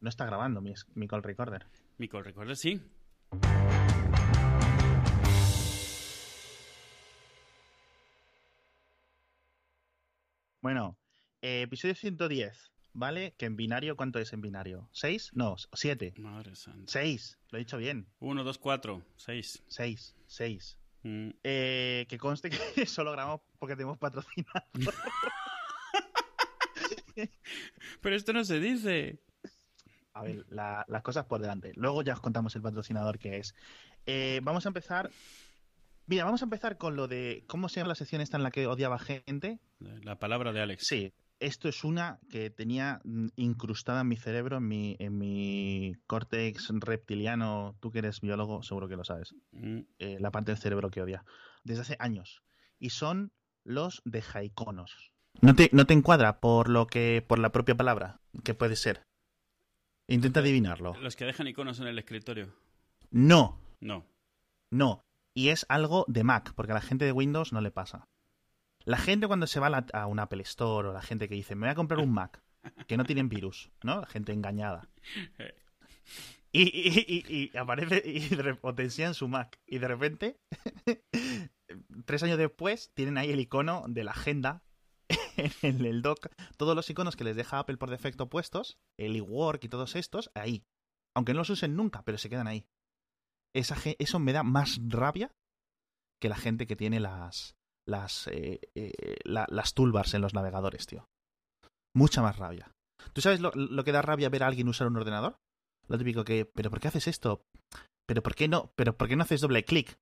No está grabando mi, mi call recorder. Mi call recorder sí. Bueno, eh, episodio 110, ¿vale? Que en binario, ¿cuánto es en binario? ¿Seis? No, siete. Madre santa. Seis, lo he dicho bien. Uno, dos, cuatro, seis. Seis, seis. Mm. Eh, que conste que solo grabamos porque tenemos patrocinado. Pero esto no se dice. A ver, la- las cosas por delante. Luego ya os contamos el patrocinador que es. Eh, vamos a empezar. Mira, vamos a empezar con lo de cómo se llama la sección esta en la que odiaba gente. La palabra de Alex. Sí, esto es una que tenía mm, incrustada en mi cerebro, en mi, en mi córtex reptiliano. Tú que eres biólogo, seguro que lo sabes. Mm. eh, la parte del cerebro que odia. Desde hace años. Y son los de jaiconos. ¿No te, ¿No te encuadra por lo que. por la propia palabra? que puede ser? Intenta adivinarlo. Los que dejan iconos en el escritorio. No, No. no. Y es algo de Mac, porque a la gente de Windows no le pasa. La gente cuando se va a, la- a un Apple Store o la gente que dice, me voy a comprar un Mac, que no tienen virus, ¿no? La gente engañada. Y, y- y- y aparece y enseñan su Mac. Y de repente, tres años después, tienen ahí el icono de la agenda en el dock. Todos los iconos que les deja Apple por defecto puestos, el eWork y todos estos, ahí. Aunque no los usen nunca, pero se quedan ahí. Esa, eso me da más rabia que la gente que tiene las, las, eh, eh, la- las toolbars en los navegadores, tío. Mucha más rabia. ¿Tú sabes lo, lo que da rabia ver a alguien usar un ordenador? Lo típico que, ¿pero por qué haces esto? ¿Pero por qué no? ¿Pero por qué no haces doble clic?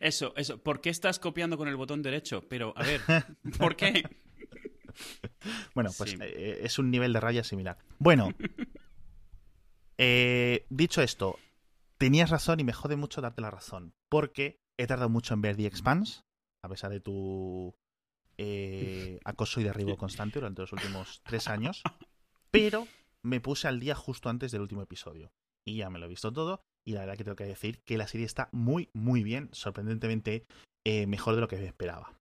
Eso, eso. ¿Por qué estás copiando con el botón derecho? Pero, a ver, ¿por qué? Bueno, pues Sí. eh, es un nivel de rabia similar. Bueno, eh, dicho esto, tenías razón y me jode mucho darte la razón. Porque he tardado mucho en ver The Expanse, a pesar de tu eh, acoso y derribo constante durante los últimos tres años. Pero me puse al día justo antes del último episodio. Y ya me lo he visto todo. Y la verdad que tengo que decir que la serie está muy, muy bien. Sorprendentemente eh, mejor de lo que me esperaba.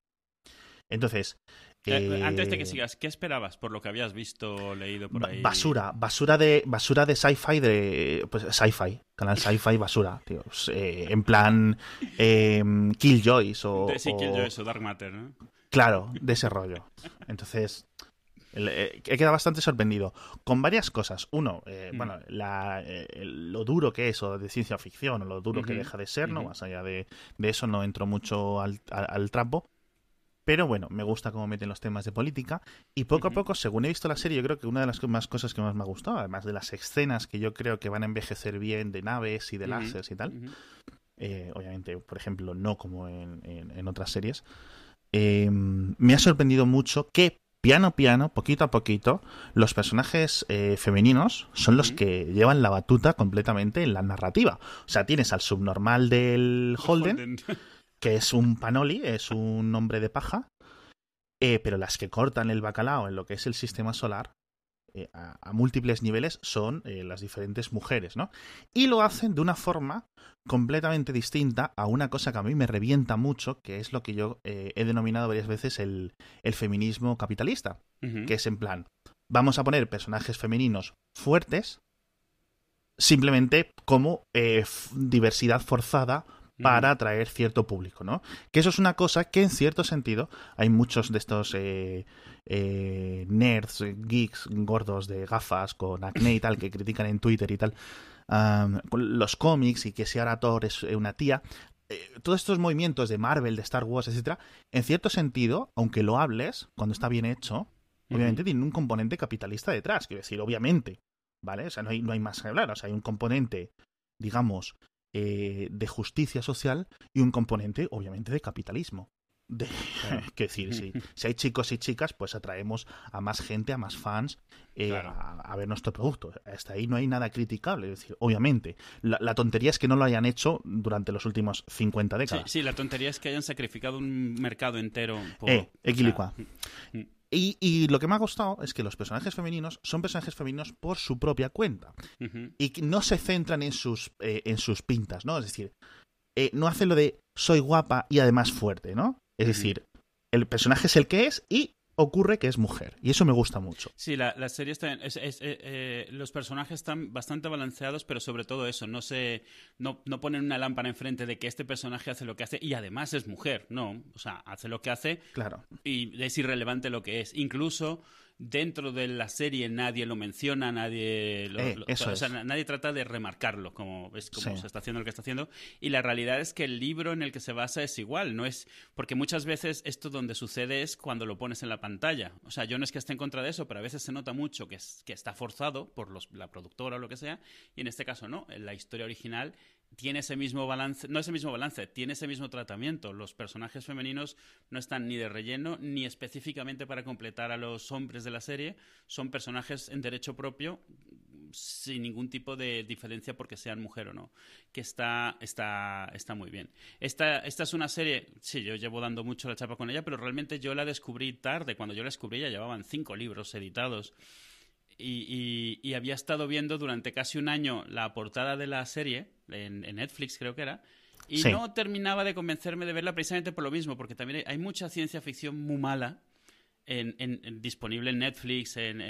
Entonces. Eh, Antes de eh, que sigas, ¿qué esperabas por lo que habías visto o leído por ahí? Basura, basura de basura de sci-fi de pues sci-fi, canal sci-fi basura, tío. Eh, en plan eh, Killjoys o, sí, o- Killjoy, eso, Dark Matter, ¿no? claro, de ese rollo. Entonces eh, he quedado bastante sorprendido con varias cosas. Uno, eh, Mm. bueno, la, eh, lo duro que es o de ciencia ficción o lo duro que deja de ser, ¿no? Más allá de, de eso no entro mucho al, al, al trapo. Pero bueno, me gusta cómo meten los temas de política. Y poco a poco, según he visto la serie, yo creo que una de las más cosas que más me ha gustado, además de las escenas que yo creo que van a envejecer bien de naves y de Ujú, láseres y tal, ujú. eh, obviamente, por ejemplo, no como en, en- en otras series, eh, me ha sorprendido mucho que piano piano, poquito a poquito, los personajes eh, femeninos son los que llevan la batuta completamente en la narrativa. O sea, tienes al subnormal del Holden, que es un panoli, es un hombre de paja, eh, pero las que cortan el bacalao en lo que es el sistema solar eh, a, a múltiples niveles son eh, las diferentes mujeres, ¿no? Y lo hacen de una forma completamente distinta a una cosa que a mí me revienta mucho, que es lo que yo eh, he denominado varias veces el, el feminismo capitalista, que es en plan, vamos a poner personajes femeninos fuertes simplemente como diversidad forzada para atraer cierto público, ¿no? Que eso es una cosa que en cierto sentido hay muchos de estos eh, eh, nerds, eh, geeks, gordos de gafas con acné y tal que critican en Twitter y tal los cómics y que si ahora Thor es eh, una tía. Eh, todos estos movimientos de Marvel, de Star Wars, etcétera, en cierto sentido, aunque lo hables, cuando está bien hecho, obviamente tiene un componente capitalista detrás. Quiero decir, obviamente, ¿vale? O sea, no hay, no hay más que hablar. O sea, hay un componente, digamos, eh, de justicia social y un componente, obviamente, de capitalismo. De, Claro. que decir, si, si hay chicos y chicas, pues atraemos a más gente, a más fans eh, Claro. a, a ver nuestro producto. Hasta ahí no hay nada criticable. Es decir, obviamente, la, la tontería es que no lo hayan hecho durante los últimos 50 Sí, décadas. sí, la tontería es que hayan sacrificado un mercado entero por... Eh, equilicua. o sea, Y, y lo que me ha gustado es que los personajes femeninos son personajes femeninos por su propia cuenta. y no se centran en sus, eh, en sus pintas, ¿no? Es decir, eh, no hacen lo de soy guapa y además fuerte, ¿no? Es decir, el personaje es el que es y ocurre que es mujer. Y eso me gusta mucho. Sí, la, la serie está. Es, es, eh, eh, los personajes están bastante balanceados, pero sobre todo eso. No se. No, no ponen una lámpara enfrente de que este personaje hace lo que hace y además es mujer. No. O sea, hace lo que hace. Claro. Y es irrelevante lo que es. Incluso dentro de la serie nadie lo menciona, nadie lo, Eh, lo- eso o sea, es. na- nadie trata de remarcarlo como ves como Sí. se está haciendo lo que está haciendo y la realidad es que el libro en el que se basa es igual, no es porque muchas veces esto donde sucede es cuando lo pones en la pantalla. O sea, yo no es que esté en contra de eso, pero a veces se nota mucho que, es- que está forzado por los, la productora o lo que sea y en este caso no, en la historia original tiene ese mismo balance, no ese mismo balance, tiene ese mismo tratamiento. Los personajes femeninos no están ni de relleno ni específicamente para completar a los hombres de la serie, son personajes en derecho propio sin ningún tipo de diferencia porque sean mujer o no, que está, está, está muy bien. Esta, esta es una serie, sí, yo llevo dando mucho la chapa con ella, pero realmente yo la descubrí tarde, cuando yo la descubrí ya llevaban cinco libros editados. Y, y- y había estado viendo durante casi un año la portada de la serie, en, en Netflix creo que era, y Sí. no terminaba de convencerme de verla precisamente por lo mismo, porque también hay, mucha ciencia ficción muy mala en, en- en- disponible en Netflix, en,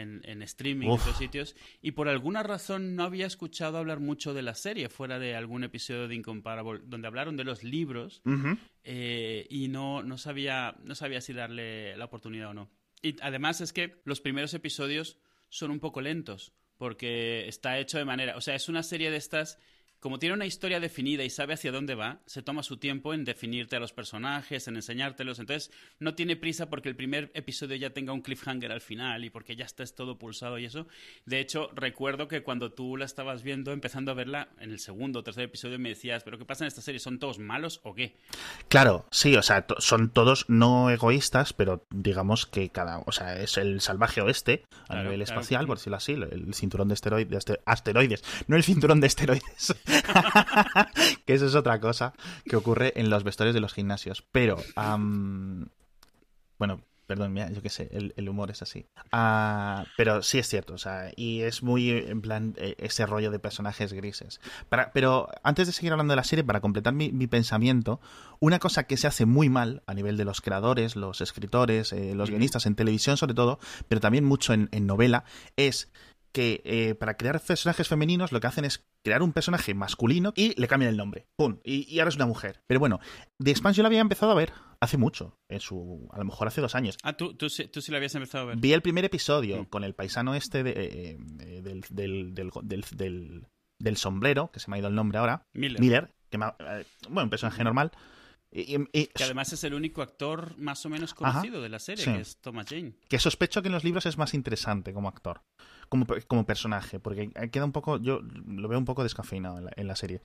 streaming, en otros sitios, y por alguna razón no había escuchado hablar mucho de la serie, fuera de algún episodio de Incomparable, donde hablaron de los libros, eh, y no, no, sabía, no sabía si darle la oportunidad o no. Y además es que los primeros episodios son un poco lentos, porque está hecho de manera, o sea, es una serie de estas, como tiene una historia definida y sabe hacia dónde va, se toma su tiempo en definirte a los personajes, en enseñártelos, entonces no tiene prisa porque el primer episodio ya tenga un cliffhanger al final y porque ya estés todo pulsado y eso. De hecho, recuerdo que cuando tú la estabas viendo, empezando a verla, en el segundo o tercer episodio me decías, ¿pero qué pasa en esta serie? ¿Son todos malos o qué? Claro, sí, o sea, son todos no egoístas, pero digamos que cada, o sea, es el salvaje oeste a Claro, nivel claro. espacial, por decirlo así, el, cinturón de esteroides, de asteroides, no el cinturón de esteroides, que eso es otra cosa que ocurre en los vestuarios de los gimnasios. Pero, bueno, perdón, mira, yo qué sé, el, el humor es así. Ah, pero sí es cierto, o sea, y es muy en plan eh, ese rollo de personajes grises. Para- pero antes de seguir hablando de la serie, para completar mi, mi pensamiento, una cosa que se hace muy mal a nivel de los creadores, los escritores, eh, los guionistas en televisión sobre todo, pero también mucho en, en novela, es que eh, para crear personajes femeninos lo que hacen es crear un personaje masculino y le cambian el nombre. ¡Pum! Y, y ahora es una mujer. Pero bueno, The Expanse yo la había empezado a ver hace mucho, en su, a lo mejor hace dos años. Ah, tú, tú, sí- tú sí la habías empezado a ver. Vi el primer episodio Mm. con el paisano este de, eh, eh, del, del, del, del, del- del sombrero, que se me ha ido el nombre ahora, Miller. Miller, que me ha- eh, bueno, un personaje normal. Y, y- y- Que además es el único actor más o menos conocido de la serie, Sí. que es Thomas Jane. que sospecho que en los libros es más interesante como actor, como, como personaje, porque queda un poco, yo lo veo un poco descafeinado en la, en la serie.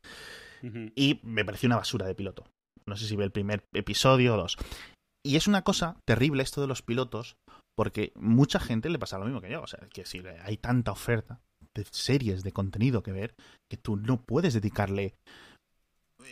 Y me pareció una basura de piloto. No sé si ve el primer episodio o dos. Y es una cosa terrible esto de los pilotos, porque mucha gente le pasa lo mismo que yo. O sea, que si hay tanta oferta de series, de contenido que ver, que tú no puedes dedicarle,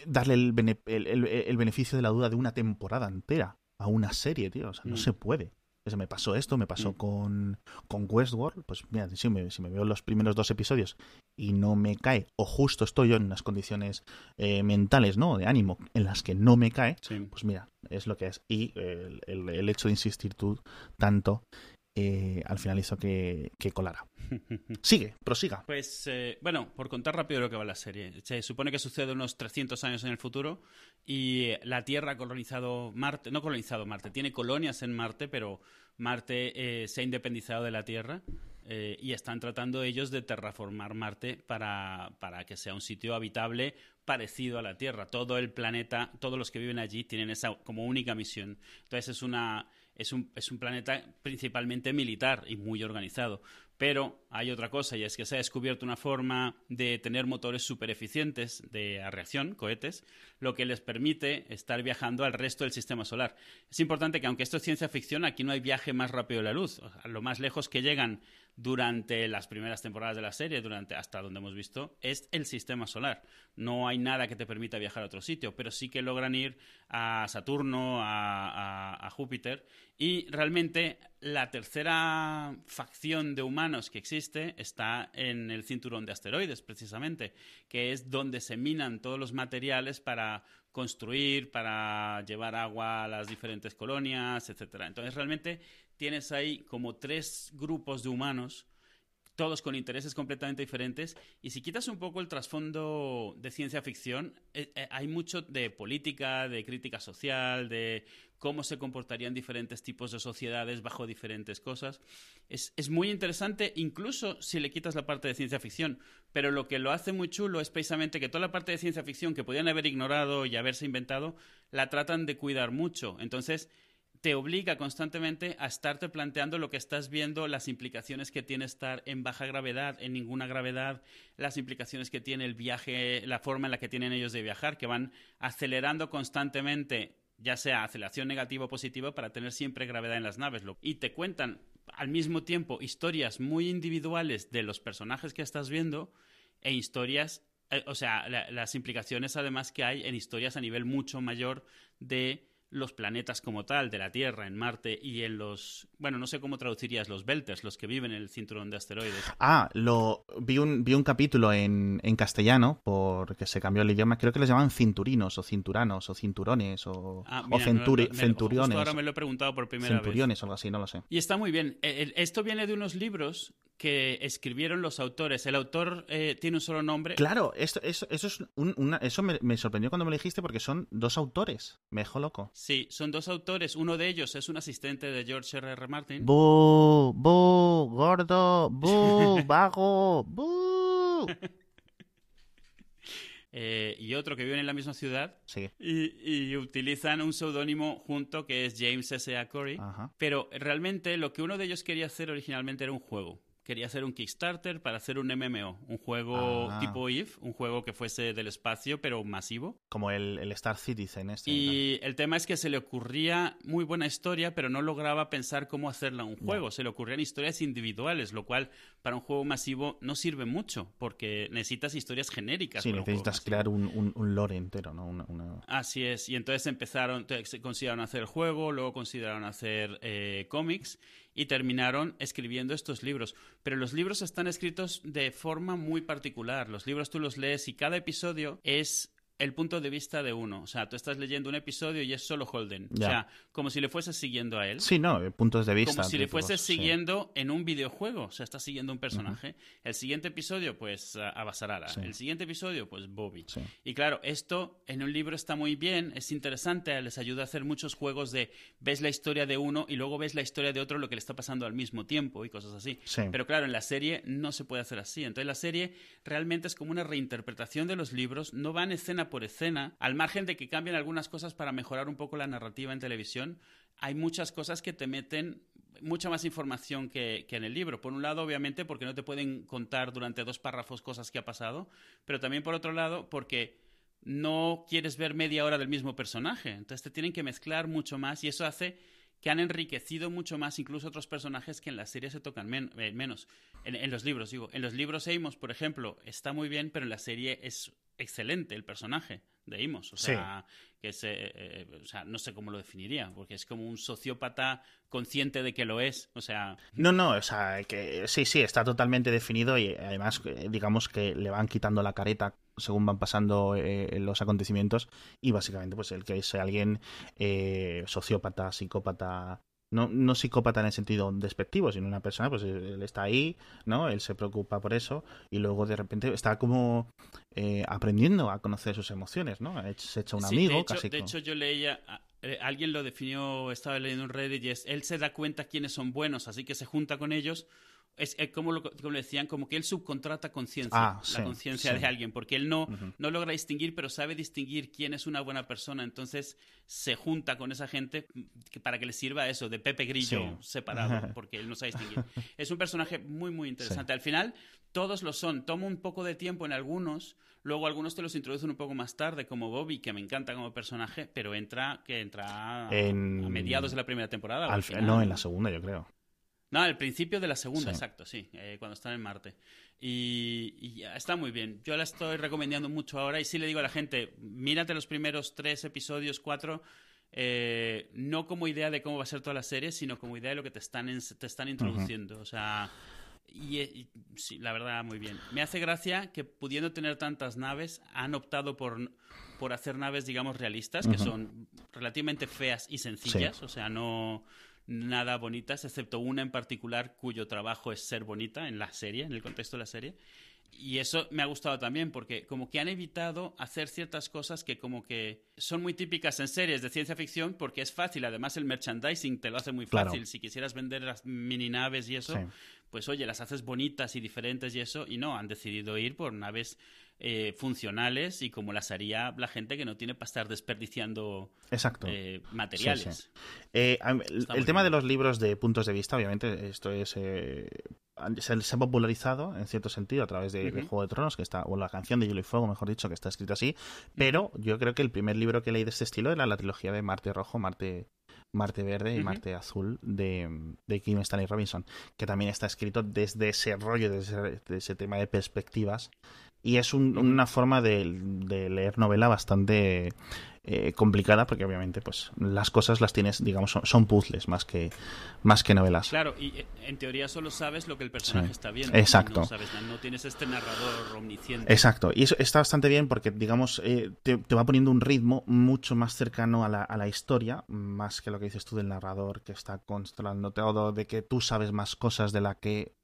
darle el, bene- el- el- el beneficio de la duda de una temporada entera a una serie, tío. O sea, no Mm. se puede. O sea, me pasó esto, me pasó Mm. con, con Westworld. Pues mira, si me, si me veo los primeros dos episodios y no me cae, o justo estoy yo en unas condiciones eh, mentales, ¿no? De ánimo, en las que no me cae, Sí. pues mira, es lo que es. Y el, el- el hecho de insistir tú tanto, eh, al final hizo que, que colara. Sigue, prosiga. Pues, eh, bueno, por contar rápido lo que va la serie. Se supone que sucede unos 300 años en el futuro y la Tierra ha colonizado Marte, no colonizado Marte, tiene colonias en Marte, pero Marte eh, se ha independizado de la Tierra eh, y están tratando ellos de terraformar Marte para, para que sea un sitio habitable parecido a la Tierra. Todo el planeta, todos los que viven allí tienen esa como única misión. Entonces es una es un, es un planeta principalmente militar y muy organizado. Pero hay otra cosa, y es que se ha descubierto una forma de tener motores súper eficientes de reacción, cohetes, lo que les permite estar viajando al resto del sistema solar. Es importante que, aunque esto es ciencia ficción, aquí no hay viaje más rápido de la luz. Lo más lejos que llegan durante las primeras temporadas de la serie, durante hasta donde hemos visto, es el sistema solar. No hay nada que te permita viajar a otro sitio, pero sí que logran ir a Saturno, a- a Júpiter, y realmente la tercera facción de humanos que existe está en el cinturón de asteroides, precisamente, que es donde se minan todos los materiales para construir, para llevar agua a las diferentes colonias, etcétera. Entonces realmente tienes ahí como tres grupos de humanos todos con intereses completamente diferentes. Y si quitas un poco el trasfondo de ciencia ficción, eh, eh, hay mucho de política, de crítica social, de cómo se comportarían diferentes tipos de sociedades bajo diferentes cosas. Es, es, muy interesante, incluso si le quitas la parte de ciencia ficción. Pero lo que lo hace muy chulo es precisamente que toda la parte de ciencia ficción que podían haber ignorado y haberse inventado, la tratan de cuidar mucho. Entonces, te obliga constantemente a estarte planteando lo que estás viendo, las implicaciones que tiene estar en baja gravedad, en ninguna gravedad, las implicaciones que tiene el viaje, la forma en la que tienen ellos de viajar, que van acelerando constantemente, ya sea aceleración negativa o positiva, para tener siempre gravedad en las naves. Y te cuentan al mismo tiempo historias muy individuales de los personajes que estás viendo e historias, eh, o sea, las implicaciones además que hay en historias a nivel mucho mayor de los planetas como tal, de la Tierra, en Marte y en los... Bueno, no sé cómo traducirías los Belters, los que viven en el cinturón de asteroides. Ah, lo vi un, vi un capítulo en, en castellano, porque se cambió el idioma, creo que les llaman cinturinos, o cinturanos, o cinturones, o, ah, o centuriones. ahora me lo he preguntado por primera centuriones o algo así, no lo sé. Y está muy bien. E, esto viene de unos libros que escribieron los autores. El autor eh, tiene un solo nombre. Claro, esto, eso, eso, es una, eso me, sorprendió cuando me lo dijiste porque son dos autores. Me dejó loco. Sí, son dos autores. Uno de ellos es un asistente de George R. R. Martin. ¡Bu! ¡Bu! ¡Gordo! ¡Bu! ¡Vago! ¡Bu! Eh, y otro que vive en la misma ciudad. Sí. Y, utilizan un seudónimo junto que es James S. A. Corey. Pero realmente lo que uno de ellos quería hacer originalmente era un juego quería hacer un Kickstarter para hacer un MMO, un juego ah. tipo If, un juego que fuese del espacio pero masivo. Como el, Star Citizen este. Y el tema es que se le ocurría muy buena historia, pero no lograba pensar cómo hacerla un juego. Se le ocurrían historias individuales, lo cual para un juego masivo no sirve mucho, porque necesitas historias genéricas. Sí, necesitas crear un, un, lore entero, ¿no? Así es, y entonces empezaron, consideraron hacer el juego, luego consideraron hacer eh, cómics, y terminaron escribiendo estos libros. Pero los libros están escritos de forma muy particular. Los libros tú los lees y cada episodio es el punto de vista de uno. O sea, tú estás leyendo un episodio y es solo Holden. O sea, como si le fueses siguiendo a él. Sí, no, puntos de vista. Como si le fueses siguiendo en un videojuego. O sea, estás siguiendo un personaje. El siguiente episodio, pues, a Basarara. El siguiente episodio, pues, Bobby. Y claro, esto en un libro está muy bien, es interesante, les ayuda a hacer muchos juegos de ves la historia de uno y luego ves la historia de otro, lo que le está pasando al mismo tiempo y cosas así. Pero claro, en la serie no se puede hacer así. Entonces la serie realmente es como una reinterpretación de los libros, no va en por escena, al margen de que cambien algunas cosas para mejorar un poco la narrativa en televisión, hay muchas cosas que te meten mucha más información que, en el libro. Por un lado, obviamente, porque no te pueden contar durante dos párrafos cosas que ha pasado, pero también por otro lado, porque no quieres ver media hora del mismo personaje. Entonces te tienen que mezclar mucho más y eso hace que han enriquecido mucho más incluso otros personajes que en la serie se tocan eh, menos. En, los libros, digo. En los libros Amos, por ejemplo, está muy bien, pero en la serie es excelente el personaje de Amos. O sea, que es, eh, eh, o sea, no sé cómo lo definiría, porque es como un sociópata consciente de que lo es. O sea. No, no, o sea, que sí, sí, está totalmente definido y además, digamos que le van quitando la careta según van pasando eh, los acontecimientos y básicamente pues el que es alguien eh, sociópata, psicópata, no, no psicópata en el sentido despectivo, sino una persona, pues él está ahí, ¿no? Él se preocupa por eso y luego de repente está como eh, aprendiendo a conocer sus emociones, ¿no? Se echa un amigo, de hecho, casi. De hecho, yo leía, alguien lo definió, estaba leyendo un Reddit y es, él se da cuenta quiénes son buenos, así que se junta con ellos es, como, lo, como decían, como que él subcontrata conciencia, ah, la conciencia de alguien, porque él no, no logra distinguir, pero sabe distinguir quién es una buena persona, entonces se junta con esa gente para que le sirva eso, de Pepe Grillo separado, porque él no sabe distinguir. es un personaje muy, muy interesante. Al final, todos lo son. Toma un poco de tiempo en algunos, luego algunos te los introducen un poco más tarde, como Bobby, que me encanta como personaje, pero entra, que entra a mediados de la primera temporada. no, en la segunda, yo creo. No, al principio de la segunda, exacto, sí, eh, cuando están en Marte. Y, está muy bien. Yo la estoy recomendando mucho ahora y sí le digo a la gente, mírate los primeros tres episodios, cuatro, eh, no como idea de cómo va a ser toda la serie, sino como idea de lo que te están, te están introduciendo. O sea, Y, sí, la verdad, muy bien. Me hace gracia que pudiendo tener tantas naves, han optado por, por hacer naves, digamos, realistas, que son relativamente feas y sencillas, o sea, no nada bonitas, excepto una en particular cuyo trabajo es ser bonita en la serie, en el contexto de la serie. Y eso me ha gustado también porque como que han evitado hacer ciertas cosas que como que son muy típicas en series de ciencia ficción porque es fácil. Además el merchandising te lo hace muy fácil. Si quisieras vender las mini naves y eso, pues oye, las haces bonitas y diferentes y eso. Y no, han decidido ir por naves eh, funcionales y como las haría la gente que no tiene para estar desperdiciando Exacto. Eh, materiales. Eh, el, tema de los libros de puntos de vista, obviamente, esto es se, ha popularizado en cierto sentido a través de, Juego de Tronos, que está, o la canción de Hielo y Fuego, mejor dicho, que está escrito así. Pero yo creo que el primer libro que leí de este estilo era la trilogía de Marte Rojo, Marte, Marte Verde y Marte Azul de, de Kim Stanley Robinson, que también está escrito desde ese rollo, desde ese tema de perspectivas y es una forma de, leer novela bastante eh, complicada porque obviamente pues las cosas las tienes digamos son, puzzles más que más que novelas. Claro y eh, en teoría solo sabes lo que el personaje está viendo exacto. No, tienes este narrador omnisciente. Exacto. Y eso está bastante bien porque digamos eh, te, va poniendo un ritmo mucho más cercano a la, a la, historia más que lo que dices tú del narrador que está controlando todo de que tú sabes más cosas de la que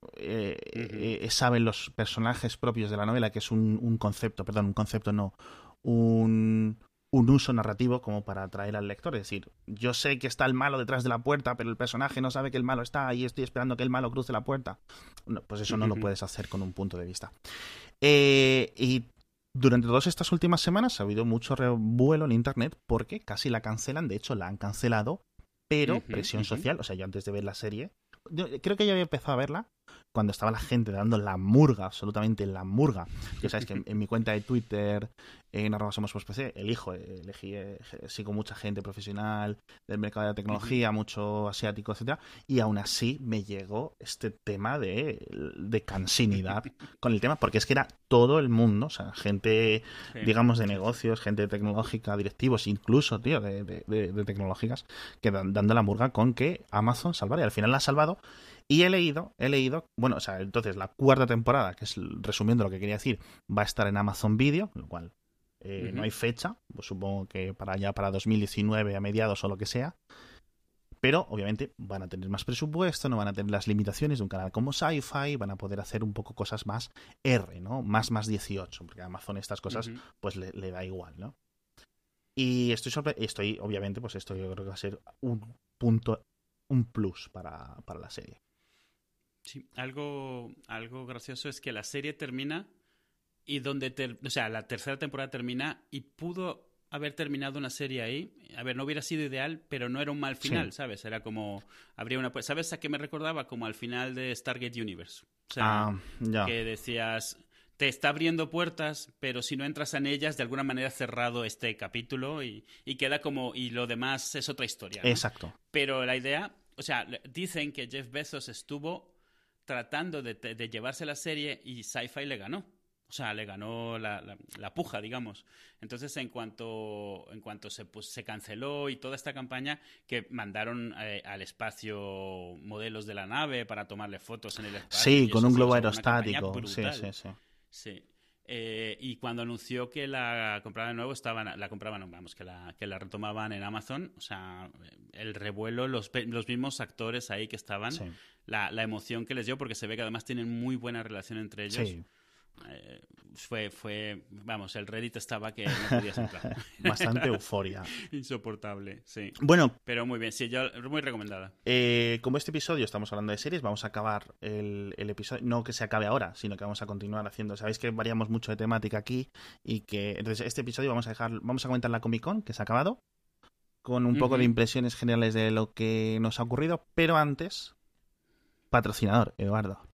saben los personajes propios de la novela que es un, un concepto perdón un concepto no un, un uso narrativo como para atraer al lector. Es decir, yo sé que está el malo detrás de la puerta, pero el personaje no sabe que el malo está ahí, estoy esperando que el malo cruce la puerta. pues eso no lo puedes hacer con un punto de vista. Eh, y durante todas estas últimas semanas ha habido mucho revuelo en Internet porque casi la cancelan, de hecho la han cancelado, pero presión social, o sea, yo antes de ver la serie, creo que ya había empezado a verla cuando estaba la gente dando la murga, absolutamente la murga. Ya sabes que en, mi cuenta de Twitter, en arroba somos PC, elijo, elegí, eh, sigo mucha gente profesional del mercado de la tecnología, mucho asiático, etcétera, y aún así me llegó este tema de, de cansinidad con el tema, porque es que era todo el mundo, o sea, gente, digamos, de negocios, gente tecnológica, directivos, incluso, tío, de, de, tecnológicas, que dando la murga con que Amazon salvaría. Al final la ha salvado y he leído, he leído, bueno, o sea, entonces la cuarta temporada, que es resumiendo lo que quería decir, va a estar en Amazon Video, lo cual eh, no hay fecha, pues supongo que para ya para 2019 a mediados o lo que sea. Pero obviamente van a tener más presupuesto, no van a tener las limitaciones de un canal como Sci-Fi, van a poder hacer un poco cosas más R, ¿no? Más más 18, porque a Amazon estas cosas pues le, da igual, ¿no? Y estoy estoy obviamente pues esto yo creo que va a ser un punto un plus para, para la serie. Sí, algo, algo gracioso es que la serie termina y donde, o sea, la tercera temporada termina y pudo haber terminado una serie ahí. A ver, no hubiera sido ideal, pero no era un mal final, ¿sabes? Era como, habría una, ¿sabes a qué me recordaba? Como al final de Stargate Universe. O sea, ah, que decías, te está abriendo puertas, pero si no entras en ellas, de alguna manera cerrado este capítulo y, queda como, y lo demás es otra historia. Exacto. Pero la idea, o sea, dicen que Jeff Bezos estuvo tratando de, llevarse la serie y Sci-Fi le ganó. O sea, le ganó la, puja, digamos. Entonces, en cuanto, en cuanto se, pues, se canceló y toda esta campaña, que mandaron eh, al espacio modelos de la nave para tomarle fotos en el espacio. Sí, con un globo aerostático. Sí, sí, sí. Sí. Eh, y cuando anunció que la compraban de nuevo, estaban, la compraban, vamos, que la, que la retomaban en Amazon, o sea, el revuelo, los, los mismos actores ahí que estaban, la, la, emoción que les dio, porque se ve que además tienen muy buena relación entre ellos. Sí. Eh, fue, fue, vamos, el Reddit estaba que no podías entrar. Bastante euforia. Insoportable, sí. Bueno. Pero muy bien, sí, yo, muy recomendada. Eh, como este episodio estamos hablando de series, vamos a acabar el, el, episodio, no que se acabe ahora, sino que vamos a continuar haciendo. Sabéis que variamos mucho de temática aquí y que, entonces, este episodio vamos a dejar, vamos a comentar la Comic Con, que se ha acabado, con un poco de impresiones generales de lo que nos ha ocurrido, pero antes, patrocinador, Eduardo.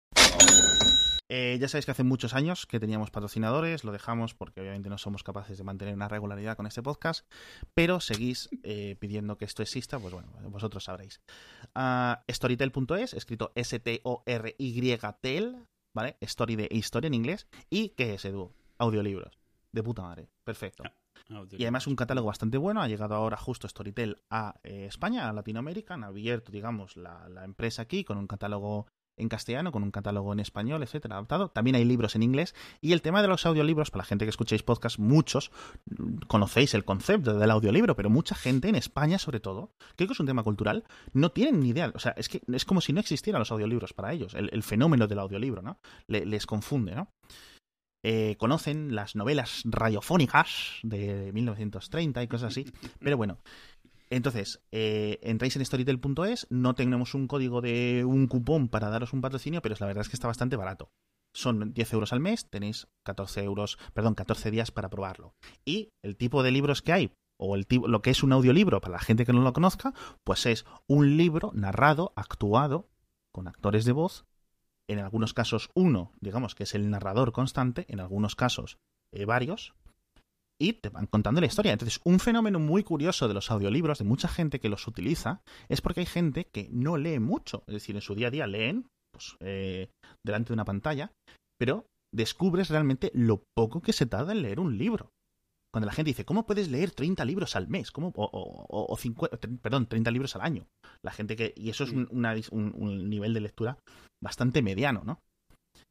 Eh, ya sabéis que hace muchos años que teníamos patrocinadores, lo dejamos porque obviamente no somos capaces de mantener una regularidad con este podcast, pero seguís eh, pidiendo que esto exista, pues bueno, vosotros sabréis. Uh, Storytel.es, escrito S-T-O-R-Y-T-E-L, ¿vale? Story de historia en inglés. ¿Y qué es, Edu? Audiolibros. De puta madre. Perfecto. Ah, y además un catálogo bastante bueno. Ha llegado ahora justo Storytel a eh, España, a Latinoamérica. Han abierto, digamos, la, la, empresa aquí con un catálogo en castellano, con un catálogo en español, etcétera, adaptado. También hay libros en inglés. Y el tema de los audiolibros, para la gente que escucháis podcast, muchos conocéis el concepto del audiolibro, pero mucha gente en España, sobre todo, creo que es un tema cultural, no tienen ni idea. O sea, es que es como si no existieran los audiolibros para ellos. El, fenómeno del audiolibro, ¿no? les confunde, ¿no? Eh, conocen las novelas radiofónicas de 1930 y cosas así. Pero bueno, entonces, eh, entráis en storytel.es, no tenemos un código de un cupón para daros un patrocinio, pero la verdad es que está bastante barato. Son 10 euros al mes, tenéis 14 euros, perdón, 14 días para probarlo. Y el tipo de libros que hay, o el tipo, lo que es un audiolibro para la gente que no lo conozca, pues es un libro narrado, actuado, con actores de voz. En algunos casos uno, digamos que es el narrador constante, en algunos casos eh, varios, y te van contando la historia. Entonces, un fenómeno muy curioso de los audiolibros, de mucha gente que los utiliza, es porque hay gente que no lee mucho. Es decir, en su día a día leen pues, eh, delante de una pantalla, pero descubres realmente lo poco que se tarda en leer un libro. Cuando la gente dice, ¿cómo puedes leer 30 libros al mes? ¿Cómo? O, perdón, 30 libros al año. La gente que. Y eso es un, un nivel de lectura bastante mediano, ¿no?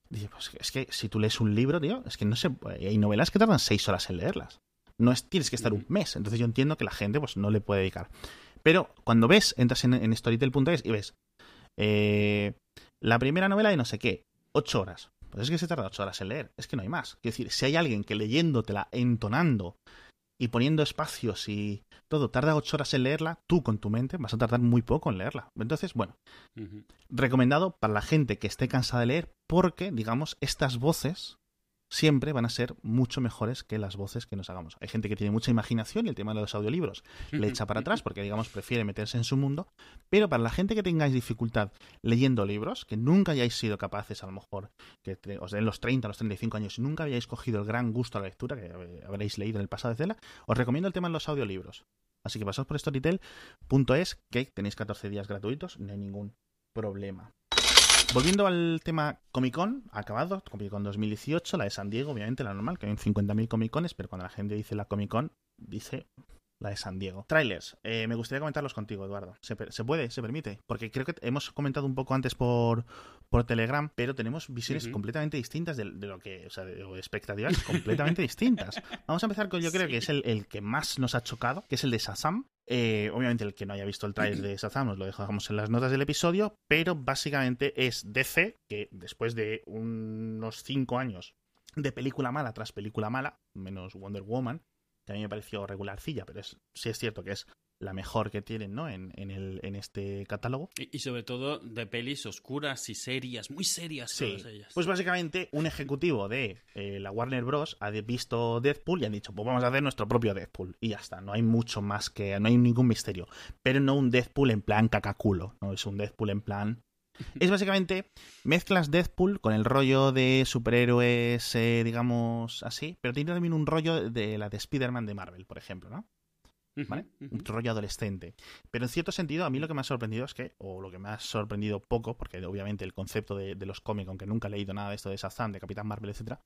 Dice, pues es que si tú lees un libro, tío, es que no sé, hay novelas que tardan seis horas en leerlas. No es, tienes que estar un mes. Entonces yo entiendo que la gente pues no le puede dedicar. Pero cuando ves, entras en, en storytel.es y ves eh, la primera novela de no sé qué, ocho horas. Pues es que se tarda ocho horas en leer. Es que no hay más. Es decir, si hay alguien que leyéndotela, entonando y poniendo espacios y todo tarda ocho horas en leerla, tú con tu mente vas a tardar muy poco en leerla. Entonces, bueno, recomendado para la gente que esté cansada de leer porque, digamos, estas voces siempre van a ser mucho mejores que las voces que nos hagamos. Hay gente que tiene mucha imaginación y el tema de los audiolibros le echa para atrás porque, digamos, prefiere meterse en su mundo, pero para la gente que tengáis dificultad leyendo libros, que nunca hayáis sido capaces, a lo mejor, que os den los 30, los 35 años y nunca hayáis cogido el gran gusto a la lectura que habréis leído en el pasado de Cela, os recomiendo el tema de los audiolibros. Así que pasaos por storytel.es, que tenéis 14 días gratuitos, no hay ningún problema. Volviendo al tema Comic Con, acabado, Comic Con 2018, la de San Diego, obviamente, la normal, que hay 50.000 Comic Cones, pero cuando la gente dice la Comic Con, dice la de San Diego. Trailers, eh, me gustaría comentarlos contigo, Eduardo. ¿Se, puede? ¿Se permite? Porque creo que hemos comentado un poco antes por, por Telegram, pero tenemos visiones completamente distintas de, lo que, o sea, de, expectativas completamente distintas. Vamos a empezar con, yo creo que es el, el, que más nos ha chocado, que es el de Shazam. Eh, obviamente el que no haya visto el trailer de Shazam nos lo dejamos en las notas del episodio, pero básicamente es DC, que después de unos 5 años de película mala tras película mala, menos Wonder Woman, que a mí me pareció regularcilla, pero es, sí es cierto que es la mejor que tienen ¿no? en, en, el, en este catálogo. Y, sobre todo de pelis oscuras y serias, muy serias sí. ellas. Pues básicamente un ejecutivo de eh, la Warner Bros. ha visto Deadpool y han dicho, pues vamos a hacer nuestro propio Deadpool. Y ya está, no hay mucho más que, no hay ningún misterio. Pero no un Deadpool en plan cacaculo, no es un Deadpool en plan... Es básicamente mezclas Deadpool con el rollo de superhéroes, eh, digamos así, pero tiene también un rollo de la de Spider-Man de Marvel, por ejemplo, ¿no? ¿Vale? Un rollo adolescente. Pero en cierto sentido, a mí lo que me ha sorprendido es que, o lo que me ha sorprendido poco, porque obviamente el concepto de, los cómics, aunque nunca he leído nada de esto de Shazam, de Capitán Marvel, etcétera,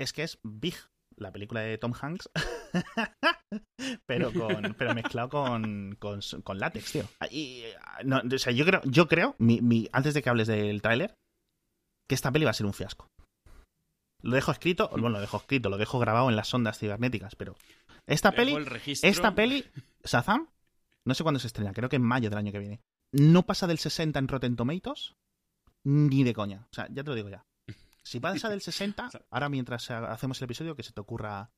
es que es Big, la película de Tom Hanks, pero con pero mezclado con, con, látex, tío. Y, no, o sea, yo creo, yo creo mi, antes de que hables del tráiler, que esta peli va a ser un fiasco. Lo dejo escrito, bueno, lo dejo escrito, lo dejo grabado en las ondas cibernéticas, pero esta peli, esta peli, Shazam, no sé cuándo se estrena, creo que en mayo del año que viene. No pasa del 60 en Rotten Tomatoes ni de coña. O sea, ya te lo digo ya. Si pasa del 60, ahora mientras hacemos el episodio, que se te ocurra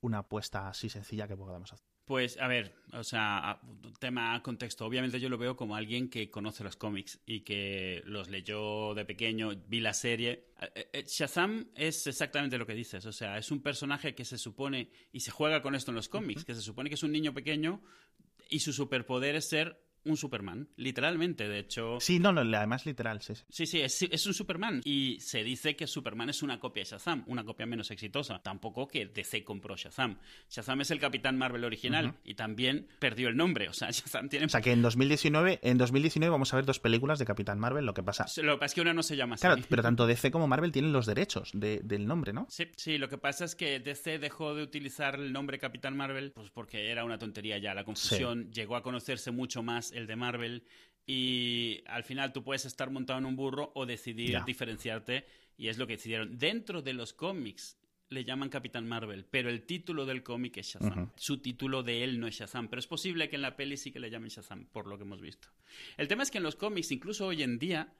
una apuesta así sencilla que podamos hacer. Pues, a ver, o sea, tema contexto. Obviamente yo lo veo como alguien que conoce los cómics y que los leyó de pequeño, vi la serie. Eh, eh, Shazam es exactamente lo que dices. O sea, es un personaje que se supone, y se juega con esto en los cómics, que se supone que es un niño pequeño y su superpoder es ser un Superman, literalmente, de hecho. Sí, no, no además literal, sí. Sí, sí, es, un Superman. Y se dice que Superman es una copia de Shazam, una copia menos exitosa. Tampoco que DC compró Shazam. Shazam es el Capitán Marvel original y también perdió el nombre. O sea, Shazam tiene. O sea, que en 2019, en 2019 vamos a ver dos películas de Capitán Marvel, lo que pasa. Lo que pasa es que una no se llama así. Claro, pero tanto DC como Marvel tienen los derechos del nombre, ¿no? Sí, sí, lo que pasa es que DC dejó de utilizar el nombre Capitán Marvel pues porque era una tontería ya. La confusión llegó a conocerse mucho más el de Marvel y al final tú puedes estar montado en un burro o decidir Ya. diferenciarte y es lo que decidieron. Dentro de los cómics le llaman Capitán Marvel, pero el título del cómic es Shazam. Su título de él no es Shazam, pero es posible que en la peli sí que le llamen Shazam, por lo que hemos visto. El tema es que en los cómics, incluso hoy en día,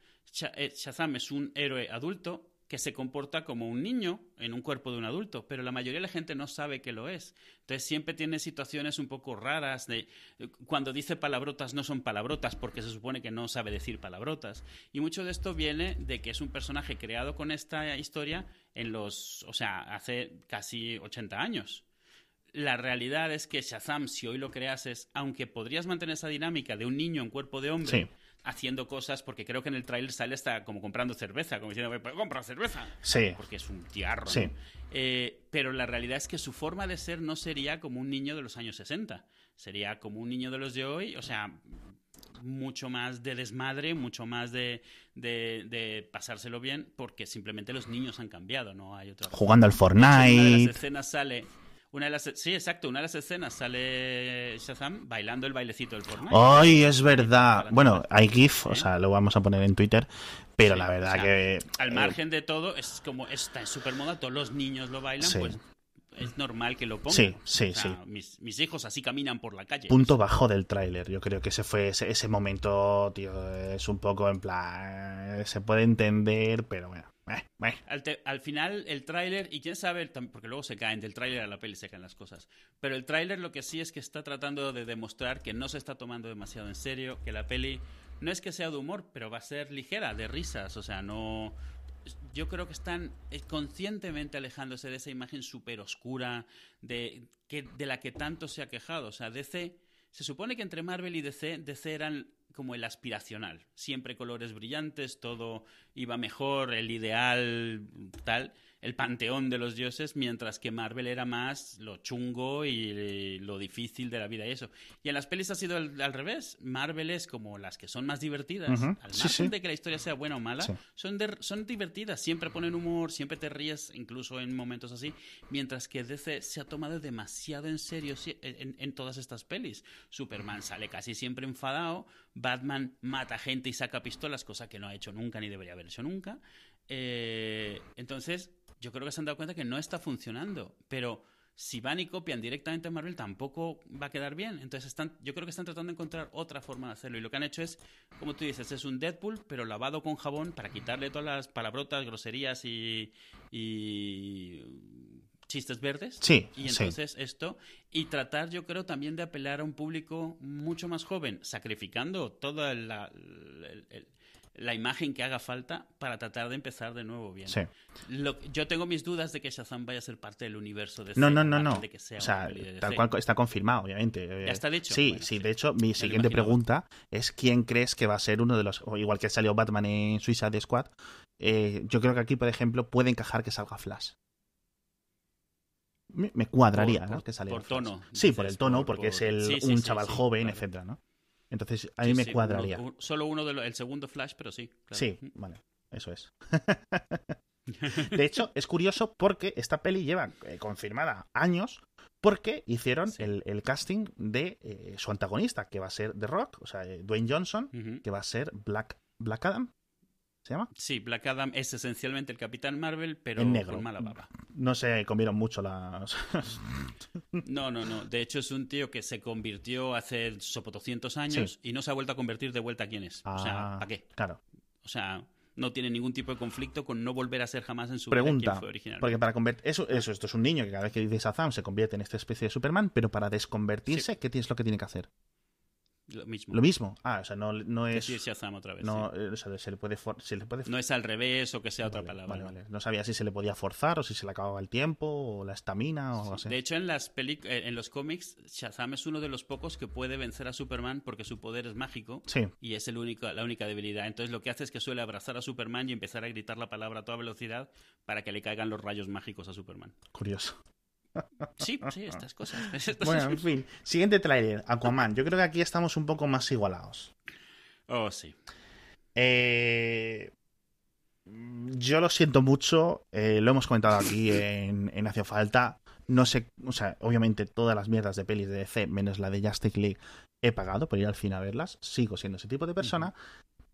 eh, Shazam es un héroe adulto que se comporta como un niño en un cuerpo de un adulto, pero la mayoría de la gente no sabe que lo es. Entonces siempre tiene situaciones un poco raras de eh, cuando dice palabrotas no son palabrotas porque se supone que no sabe decir palabrotas. Y mucho de esto viene de que es un personaje creado con esta historia en los, o sea, hace casi 80 años. La realidad es que Shazam, si hoy lo creases, aunque podrías mantener esa dinámica de un niño en cuerpo de hombre. Haciendo cosas, porque creo que en el tráiler sale hasta como comprando cerveza, como diciendo, "Pues compra cerveza, Sí. porque es un tiarro. ¿no? Sí. Eh, pero la realidad es que su forma de ser no sería como un niño de los años 60, sería como un niño de los de hoy, o sea, mucho más de desmadre, mucho más de, de, de pasárselo bien, porque simplemente los niños han cambiado, no hay otra. Jugando al hecho, en una de las Fortnite. escenas sale. Una de las, sí, exacto. Una de las escenas sale Shazam bailando el bailecito del Fortnite. ¡Ay, es verdad! Bueno, hay GIF, o sea, lo vamos a poner en Twitter, pero Sí, la verdad o sea, que... Al eh, margen de todo, es como está en super moda, todos los niños lo bailan, Sí. pues es normal que lo pongan. Sí, sí, O sea, sí. Mis, mis hijos así caminan por la calle. punto bajo del tráiler. Yo creo que ese fue ese, ese momento, tío, es un poco en plan... eh, Se puede entender, pero bueno. Eh. Al, final, el tráiler, y quién sabe, porque luego se caen, del tráiler a la peli se caen las cosas. Pero el tráiler lo que sí es que está tratando de demostrar que no se está tomando demasiado en serio, que la peli no es que sea de humor, pero va a ser ligera, de risas, o sea, no... Yo creo que están eh, conscientemente alejándose de esa imagen súper oscura de, de la que tanto se ha quejado. O sea, DC, se supone que entre Marvel y DC, DC eran como el aspiracional. Siempre colores brillantes, todo iba mejor, el ideal, tal, el panteón de los dioses, mientras que Marvel era más lo chungo y lo difícil de la vida y eso. Y en las pelis ha sido al, al revés. Marvel es como las que son más divertidas, al Sí, margen sí. de que la historia sea buena o mala, Sí. son, de- son divertidas, siempre ponen humor, siempre te ríes, incluso en momentos así, mientras que DC se ha tomado demasiado en serio en todas estas pelis. Superman sale casi siempre enfadado, Batman mata gente y saca pistolas, cosa que no ha hecho nunca ni debería haber hecho nunca. Eh, entonces, yo creo que se han dado cuenta que no está funcionando, pero si van y copian directamente a Marvel tampoco va a quedar bien. Entonces están, yo creo que están tratando de encontrar otra forma de hacerlo. Y lo que han hecho es, como tú dices, es un Deadpool, pero lavado con jabón para quitarle todas las palabrotas, groserías y, y chistes verdes. Sí, Y sí. entonces esto, y tratar yo creo también de apelar a un público mucho más joven, sacrificando toda la, el- el- la imagen que haga falta para tratar de empezar de nuevo bien. Sí. Lo- yo tengo mis dudas de que Shazam vaya a ser parte del universo de No, no, no, no. de que sea O sea, tal cual está confirmado, obviamente. Ya está dicho. Sí, Bueno, sí. sí. De hecho, mi siguiente pregunta es quién crees que va a ser uno de los... o igual que salió Batman en Suicide Squad, eh, yo creo que aquí, por ejemplo, puede encajar que salga Flash. Me, me cuadraría, Por- ¿no? por- Que saliera por tono, Sí, por el tono, por- porque es el, sí, un chaval joven, claro. etcétera, ¿no? Entonces, a mí Sí, me sí, cuadraría. uno- solo uno de los, el segundo Flash, pero sí. claro. Sí, vale, eso es. De hecho, es curioso porque esta peli lleva eh, confirmada años porque hicieron Sí. el, el casting de eh, su antagonista, que va a ser The Rock, o sea, eh, Dwayne Johnson, que va a ser Black, Black Adam, ¿se llama? Sí, Black Adam es esencialmente el Capitán Marvel, pero En negro. con mala baba. No se comieron mucho las... No, no, no. De hecho, es un tío que se convirtió hace sopo 200 años y no se ha vuelto a convertir de vuelta a quién es. o sea, Ah, ¿para qué? Claro. O sea, no tiene ningún tipo de conflicto con no volver a ser jamás en su vida Pregunta, originalmente. porque para convertir... Eso, eso, esto es un niño que cada vez que dice Shazam se convierte en esta especie de Superman, pero para desconvertirse, ¿qué es lo que tiene que hacer? Lo mismo. Lo mismo. Ah, o sea, no, no es... sí Shazam otra vez. No, sí. eh, o sea, se le puede, for- se le puede No es al revés o que sea otra palabra. Vale, vale. No sabía si se le podía forzar o si se le acababa el tiempo o la estamina o algo así. De hecho, en las eh, en los cómics, Shazam es uno de los pocos que puede vencer a Superman porque su poder es mágico Sí, y es el único, la única debilidad. Entonces lo que hace es que suele abrazar a Superman y empezar a gritar la palabra a toda velocidad para que le caigan los rayos mágicos a Superman. curioso. Sí, sí, estas cosas. Estas- Bueno, en fin. Siguiente tráiler, Aquaman. Yo creo que aquí estamos un poco más igualados. Oh, sí. Eh, Yo lo siento mucho, eh, lo hemos comentado aquí en, en Hacia Falta. no sé, o sea, obviamente todas las mierdas de pelis de DC, menos la de Justice League, he pagado por ir al cine a verlas. Sigo siendo ese tipo de persona,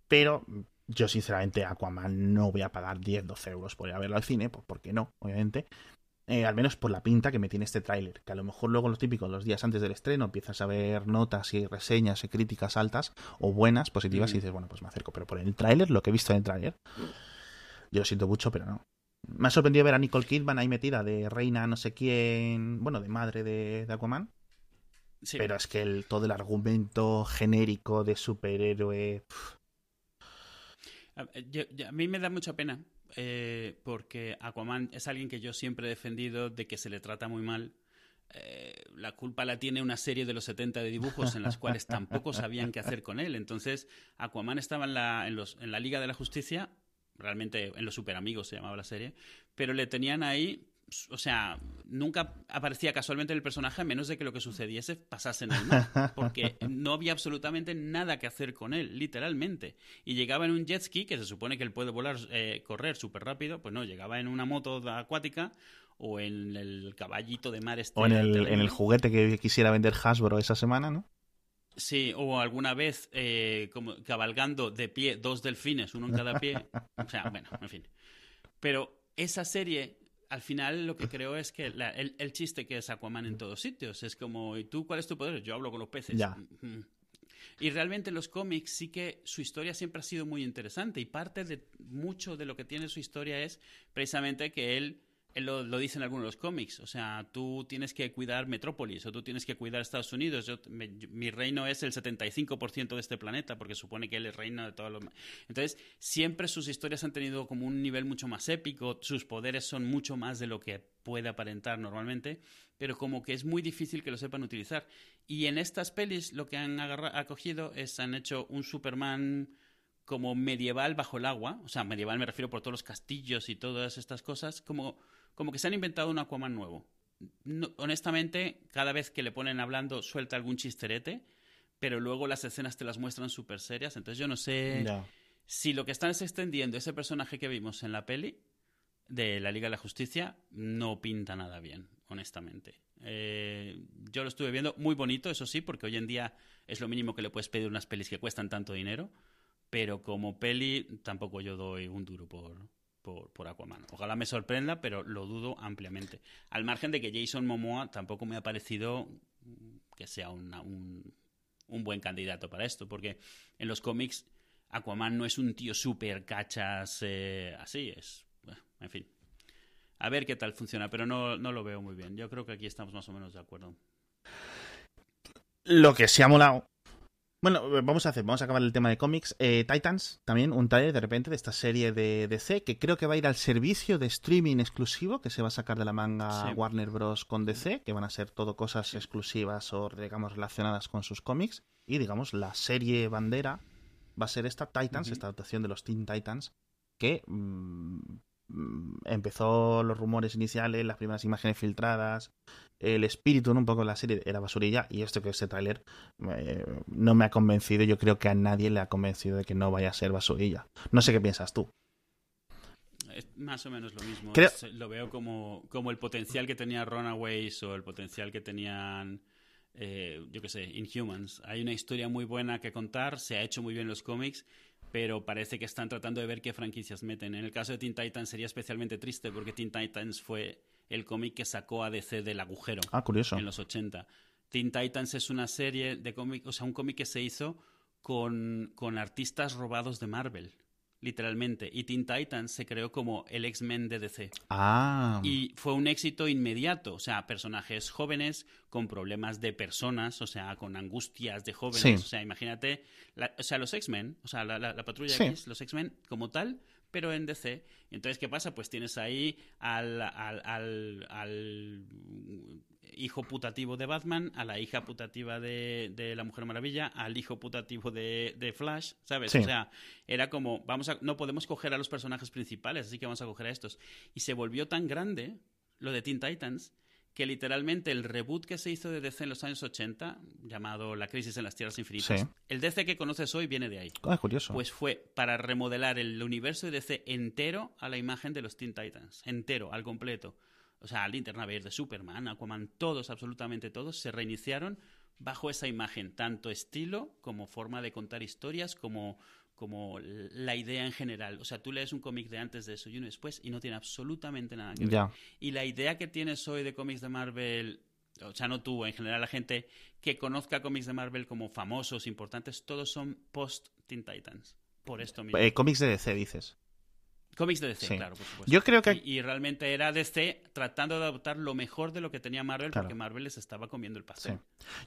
pero yo sinceramente Aquaman no voy a pagar 10, 12 euros por ir a verlo al cine, pues porque no, obviamente. Eh, al menos por la pinta que me tiene este tráiler, que a lo mejor luego lo típico, los días antes del estreno empiezas a ver notas y reseñas y críticas altas o buenas, positivas, y dices, bueno, pues me acerco. Pero por el tráiler, lo que he visto en el tráiler, yo lo siento mucho, pero no. Me ha sorprendido ver a Nicole Kidman ahí metida de reina no sé quién, bueno, de madre de, Aquaman. Pero es que el, todo el argumento genérico de superhéroe... a mí me da mucha pena eh, porque Aquaman es alguien que yo siempre he defendido de que se le trata muy mal. Eh, la culpa la tiene una serie de los 70 de dibujos en las cuales tampoco sabían qué hacer con él. Entonces, Aquaman estaba en la, en, los, en la Liga de la Justicia, realmente en los Super Amigos se llamaba la serie, pero le tenían ahí o sea, nunca aparecía casualmente el personaje a menos de que lo que sucediese pasase en el mar, porque no había absolutamente nada que hacer con él, literalmente. Y llegaba en un jet ski, que se supone que él puede volar, eh, correr súper rápido, pues no, llegaba en una moto acuática o en el caballito de mar este. O en el, en el juguete que quisiera vender Hasbro esa semana, ¿no? Sí, o alguna vez eh, como cabalgando de pie dos delfines, uno en cada pie. O sea, bueno, en fin. Pero esa serie al final lo que creo es que el, chiste que es Aquaman en todos sitios es como, ¿y tú cuál es tu poder? Yo hablo con los peces. Y realmente en los cómics sí que su historia siempre ha sido muy interesante y parte de mucho de lo que tiene su historia es precisamente que él lo, lo dice en algunos de los cómics. O sea, tú tienes que cuidar Metrópolis o tú tienes que cuidar Estados Unidos. mi reino es el 75% de este planeta porque supone que él es reino de todos los... Entonces, siempre sus historias han tenido como un nivel mucho más épico. Sus poderes son mucho más de lo que puede aparentar normalmente. Pero como que es muy difícil que lo sepan utilizar. Y en estas pelis lo que han acogido es, han hecho un Superman como medieval bajo el agua, o sea, medieval me refiero por todos los castillos y todas estas cosas, como como que se han inventado un Aquaman nuevo. honestamente, cada vez que le ponen hablando suelta algún chisterete, pero luego las escenas te las muestran súper serias. Entonces yo no sé si lo que están es extendiendo ese personaje que vimos en la peli de la Liga de la Justicia no pinta nada bien, honestamente. Eh, yo lo estuve viendo muy bonito, eso sí, porque hoy en día es lo mínimo que le puedes pedir unas pelis que cuestan tanto dinero, pero como peli tampoco yo doy un duro por, por, Aquaman. Ojalá me sorprenda, pero lo dudo ampliamente. Al margen de que Jason Momoa tampoco me ha parecido que sea un, buen candidato para esto, porque en los cómics Aquaman no es un tío súper cachas eh, así, es... en fin. A ver qué tal funciona, pero no, no lo veo muy bien. Yo creo que aquí estamos más o menos de acuerdo. Lo que se ha molado bueno, eh, vamos a hacer, vamos a acabar el tema de cómics. Eh, Titans, también un trailer de repente de esta serie de DC que creo que va a ir al servicio de streaming exclusivo que se va a sacar de la manga Warner Bros. con DC, que van a ser todo cosas exclusivas o, digamos, relacionadas con sus cómics. Y, digamos, la serie bandera va a ser esta Titans, esta adaptación de los Teen Titans, que mm, mm, empezó los rumores iniciales, las primeras imágenes filtradas, el espíritu un poco de la serie era basurilla y esto que ese tráiler eh, no me ha convencido yo creo que a nadie le ha convencido de que no vaya a ser basurilla. No sé qué piensas tú. Es más o menos lo mismo. Lo veo como, como el potencial que tenía Runaways o el potencial que tenían eh, yo qué sé Inhumans. Hay una historia muy buena que contar se ha hecho muy bien los cómics pero parece que están tratando de ver qué franquicias meten. En el caso de Teen Titans sería especialmente triste porque Teen Titans fue el cómic que sacó a DC del agujero. Ah, curioso. En los 80. Teen Titans es una serie de cómics, o sea, un cómic que se hizo con, con artistas robados de Marvel literalmente. Y Teen Titans se creó como el X-Men de DC. Ah. Y fue un éxito inmediato. O sea, personajes jóvenes con problemas de personas, o sea, con angustias de jóvenes. O sea, imagínate, o sea, los X-Men, o sea, la, patrulla X, los X-Men como tal, pero en DC. Entonces, ¿qué pasa? Pues tienes ahí al, al, al, hijo putativo de Batman, a la hija putativa de, de la Mujer Maravilla, al hijo putativo de, de Flash, ¿sabes? O sea, era como, vamos a, no podemos coger a los personajes principales, así que vamos a coger a estos. Y se volvió tan grande lo de Teen Titans que literalmente el reboot que se hizo de DC en los años 80, llamado La crisis en las tierras infinitas, el DC que conoces hoy viene de ahí. Ah, curioso. Pues fue para remodelar el universo de DC entero a la imagen de los Teen Titans, entero, al completo. o sea, Linterna Verde, Superman, Aquaman, todos, absolutamente todos, se reiniciaron bajo esa imagen, tanto estilo como forma de contar historias, como, como la idea en general. O sea, tú lees un cómic de antes de eso y uno después y no tiene absolutamente nada que ver. Y la idea que tienes hoy de cómics de Marvel, o sea, no tú, en general la gente que conozca cómics de Marvel como famosos, importantes, todos son post-Teen Titans. Por esto mismo. Eh, cómics de DC, dices. Cómics de DC, claro, por supuesto. Yo creo que... Y, realmente era DC tratando de adoptar lo mejor de lo que tenía Marvel, porque Marvel les estaba comiendo el pastel.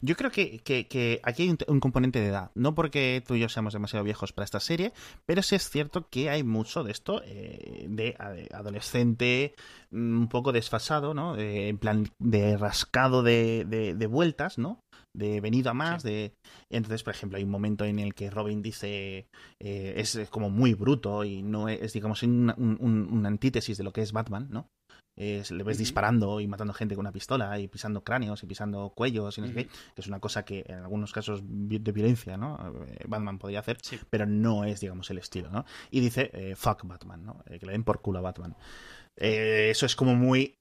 Yo creo que, que, aquí hay un, componente de edad. No porque tú y yo seamos demasiado viejos para esta serie, pero sí es cierto que hay mucho de esto eh, de, adolescente mm, un poco desfasado, ¿no? en plan de rascado de, de vueltas, ¿no? De venido a más, de entonces, por ejemplo, hay un momento en el que Robin dice eh, es como muy bruto y no es, digamos, una un, antítesis de lo que es Batman, ¿no? le ves disparando y matando gente con una pistola y pisando cráneos y pisando cuellos y no sé qué, que es una cosa que en algunos casos de violencia, ¿no? Eh, Batman podría hacer, pero no es, digamos, el estilo, ¿no? Y dice, eh, fuck Batman, ¿no? que le den por culo a Batman. eso es como muy,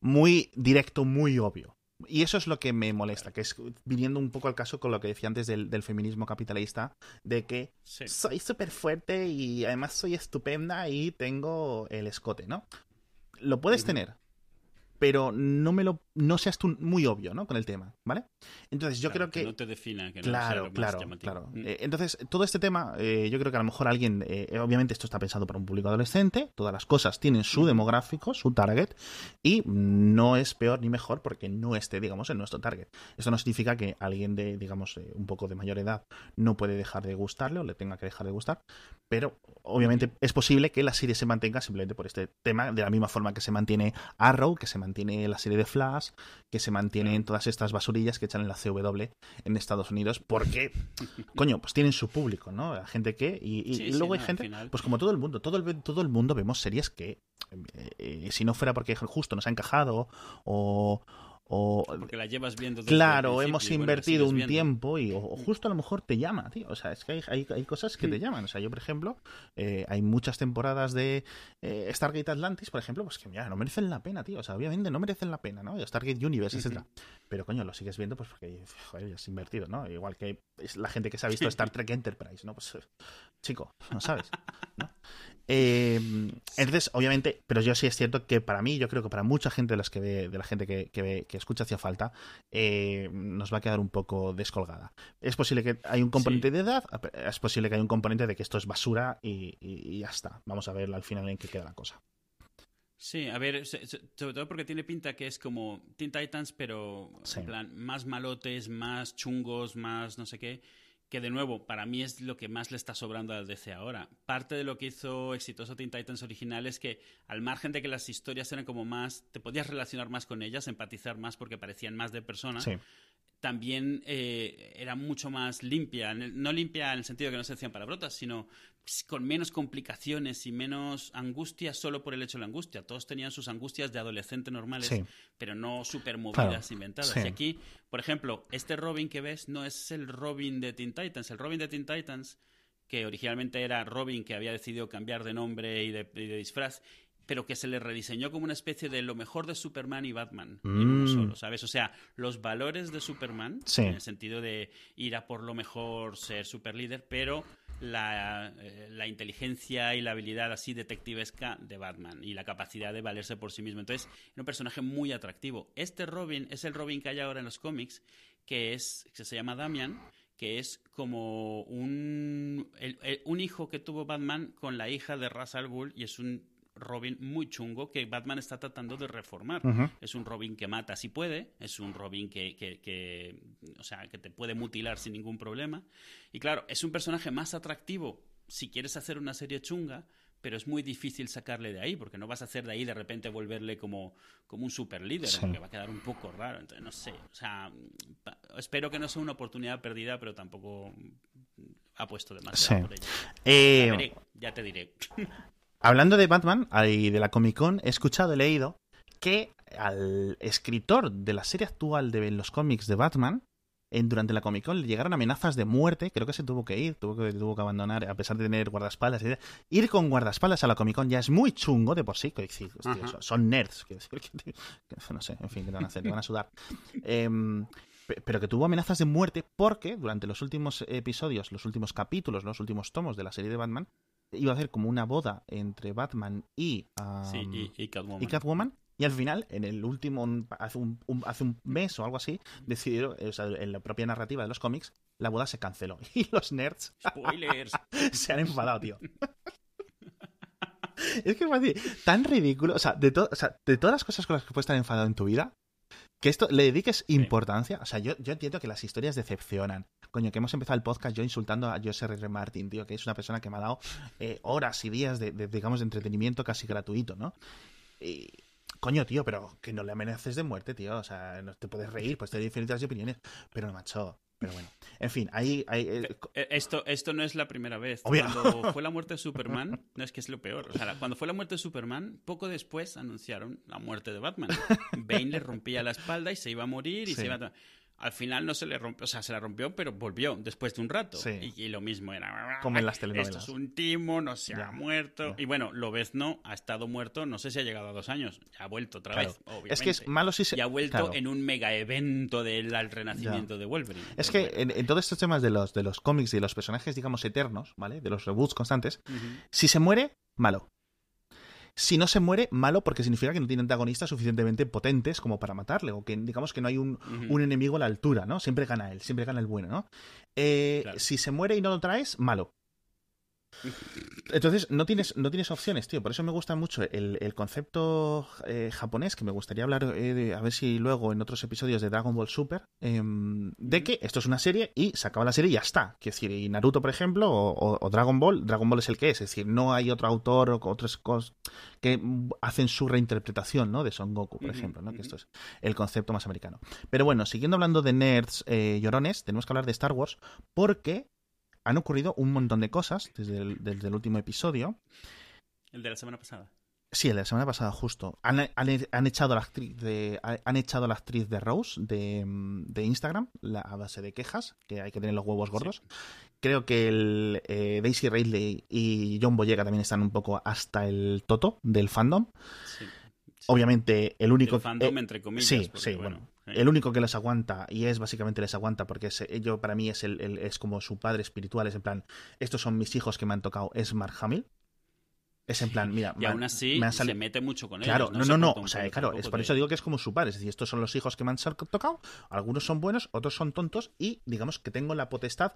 muy directo, muy obvio. Y eso es lo que me molesta, que es viniendo un poco al caso con lo que decía antes del, feminismo capitalista, de que soy súper fuerte y además soy estupenda y tengo el escote, ¿no? Lo puedes tener, pero no me lo no seas tú muy obvio, ¿no? Con el tema, ¿vale? Entonces yo creo que, no te defina, que claro, no claro, claro. Mm. Eh, entonces todo este tema, eh, yo creo que a lo mejor alguien, eh, obviamente esto está pensado para un público adolescente, todas las cosas tienen su demográfico, su target y no es peor ni mejor porque no esté, digamos, en nuestro target. Esto no significa que alguien de, digamos, un poco de mayor edad no puede dejar de gustarle o le tenga que dejar de gustar, pero obviamente es posible que la serie se mantenga simplemente por este tema, de la misma forma que se mantiene Arrow, que se mantiene la serie de Flash, que se mantiene en todas estas basurillas que echan en la CW en Estados Unidos, porque, coño, pues tienen su público, ¿no? La gente que. Y, luego hay gente, pues como todo el mundo, todo el, todo el mundo vemos series que, eh, eh, si no fuera porque justo nos ha encajado o o, Porque la llevas viendo. claro, hemos invertido un tiempo y o, justo a lo mejor te llama, tío. O sea, es que hay, hay, cosas que te mm. llaman. O sea, yo, por ejemplo, eh, hay muchas temporadas de eh, Stargate Atlantis, por ejemplo, pues que mira, no merecen la pena, tío. O sea, obviamente no merecen la pena, ¿no? Stargate Universe, etcétera. Pero coño, lo sigues viendo pues porque, joder, has invertido, ¿no? Igual que es la gente que se ha visto Star Trek Enterprise, ¿no? Pues, chico, no sabes, ¿no? Em, entonces, obviamente, pero yo sí es cierto que para mí, yo creo que para mucha gente de las que ve, de la gente que, que, que escucha hacia falta, eh, nos va a quedar un poco descolgada. Es posible que hay un componente de edad, es posible que hay un componente de que esto es basura y, ya está. Vamos a ver al final en qué queda la cosa. Sí, a ver, sobre todo porque tiene pinta que es como Teen Titans, pero en plan, más malotes, más chungos, más no sé qué que de nuevo, para mí es lo que más le está sobrando a DC ahora. Parte de lo que hizo exitoso Teen Titans original es que, al margen de que las historias eran como más, te podías relacionar más con ellas, empatizar más porque parecían más de personas, también eh, era mucho más limpia. No limpia en el sentido de que no se hacían palabrotas, sino con menos complicaciones y menos angustia solo por el hecho de la angustia. Todos tenían sus angustias de adolescente normales, pero no súper movidas inventadas. Y aquí, por ejemplo, este Robin que ves no es el Robin de Teen Titans. El Robin de Teen Titans, que originalmente era Robin que había decidido cambiar de nombre y de disfraz, pero que se le rediseñó como una especie de lo mejor de Superman y Batman en uno mm. solo, ¿sabes? O sea, los valores de Superman, en el sentido de ir a por lo mejor, ser super líder, pero la, eh, la, inteligencia y la habilidad así detectivesca de Batman y la capacidad de valerse por sí mismo. Entonces, era un personaje muy atractivo. Este Robin es el Robin que hay ahora en los cómics, que es que se llama Damian, que es como un, un hijo que tuvo Batman con la hija de Ra's al Ghul y es un Robin muy chungo que Batman está tratando de reformar. Es un Robin que mata si puede, es un Robin que, que, o sea, que te puede mutilar sin ningún problema. Y claro, es un personaje más atractivo si quieres hacer una serie chunga, pero es muy difícil sacarle de ahí, porque no vas a hacer de ahí de repente volverle como, como un super líder, porque va a quedar un poco raro. Entonces, no sé, o sea, espero que no sea una oportunidad perdida, pero tampoco apuesto demasiado por ella. Eh, ya te diré. Hablando de Batman y de la Comic Con, he escuchado, he leído que al escritor de la serie actual de los cómics de Batman en, durante la Comic Con le llegaron amenazas de muerte, creo que se tuvo que ir, tuvo que, tuvo que abandonar, a pesar de tener guardaespaldas. Ir con guardaespaldas a la Comic Con ya es muy chungo de por sí, que son nerds, que, que, no sé, en fin, ¿qué te van a hacer? Te van a sudar. Em, pero que tuvo amenazas de muerte porque durante los últimos episodios, los últimos capítulos, los últimos tomos de la serie de Batman, iba a hacer como una boda entre Batman y, y, Catwoman. y, Catwoman. y al final, en el último, hace un, hace un mes o algo así, decidieron, o sea, en la propia narrativa de los cómics, la boda se canceló. Y los nerds Spoilers. se han enfadado, tío. es que es tan ridículo. O sea, de, o sea, de todas las cosas con las que puedes estar enfadado en tu vida, que esto le dediques importancia. O sea, yo, yo entiendo que las historias decepcionan. Coño, que hemos empezado el podcast yo insultando a José R. Martin, tío, que es una persona que me ha dado eh, horas y días de, digamos, de entretenimiento casi gratuito, ¿no? Y, coño, tío, pero que no le amenaces de muerte, tío. O sea, no te puedes reír, pues te diferentes opiniones. Pero, macho, pero bueno, en fin, ahí... Eh, eh, esto, esto no es la primera vez. Cuando fue la muerte de Superman, no es que es lo peor. O sea, cuando fue la muerte de Superman, poco después anunciaron la muerte de Batman. Bane le rompía la espalda y se iba a morir y se iba a al final no se le rompió, o sea, se la rompió, pero volvió después de un rato. Y, lo mismo era. Como en las telenovelas. Esto es un timo, no se ha muerto. Y bueno, lo ves no ha estado muerto, no sé si ha llegado a dos años. Ya ha vuelto otra vez, obviamente. Es que es malo si se. Y ha vuelto en un mega evento del renacimiento de Wolverine. Es que en, todos estos temas de los, de los cómics y de los personajes, digamos, eternos, ¿vale? De los reboots constantes, si se muere, malo. Si no se muere, malo porque significa que no tiene antagonistas suficientemente potentes como para matarle, o que digamos que no hay un, enemigo a la altura, ¿no? Siempre gana él, siempre gana el bueno, ¿no? Eh, si se muere y no lo traes, malo. Entonces, no tienes, no tienes opciones, tío. Por eso me gusta mucho el, concepto eh, japonés, que me gustaría hablar, eh, a ver si luego en otros episodios de Dragon Ball Super, em, de que esto es una serie y se acaba la serie y ya está. Quiero decir, y Naruto, por ejemplo, o, Dragon Ball, Dragon Ball es el que es. Es decir, no hay otro autor o otras cosas que hacen su reinterpretación, ¿no? De Son Goku, por ejemplo, ¿no? Que esto es el concepto más americano. Pero bueno, siguiendo hablando de nerds eh, llorones, tenemos que hablar de Star Wars porque han ocurrido un montón de cosas desde el, último episodio. El de la semana pasada. Sí, el de la semana pasada, justo. Han, echado, a la actriz de, han echado a la actriz de Rose de, Instagram la, a base de quejas, que hay que tener los huevos gordos. Creo que el, eh, Daisy Ridley y John Boyega también están un poco hasta el toto del fandom. Sí. Obviamente, el único. fandom, entre comillas. Sí, sí, bueno. El único que les aguanta, y es básicamente les aguanta, porque es, ello para mí es, el, es como su padre espiritual, es en plan, estos son mis hijos que me han tocado, es Mark Hamill. Es en plan, mira. Y aún así se mete mucho con claro, ellos. No, no, no. O sea, claro, es por eso digo que es como su padre. Es decir, estos son los hijos que me han tocado. Algunos son buenos, otros son tontos. Y digamos que tengo la potestad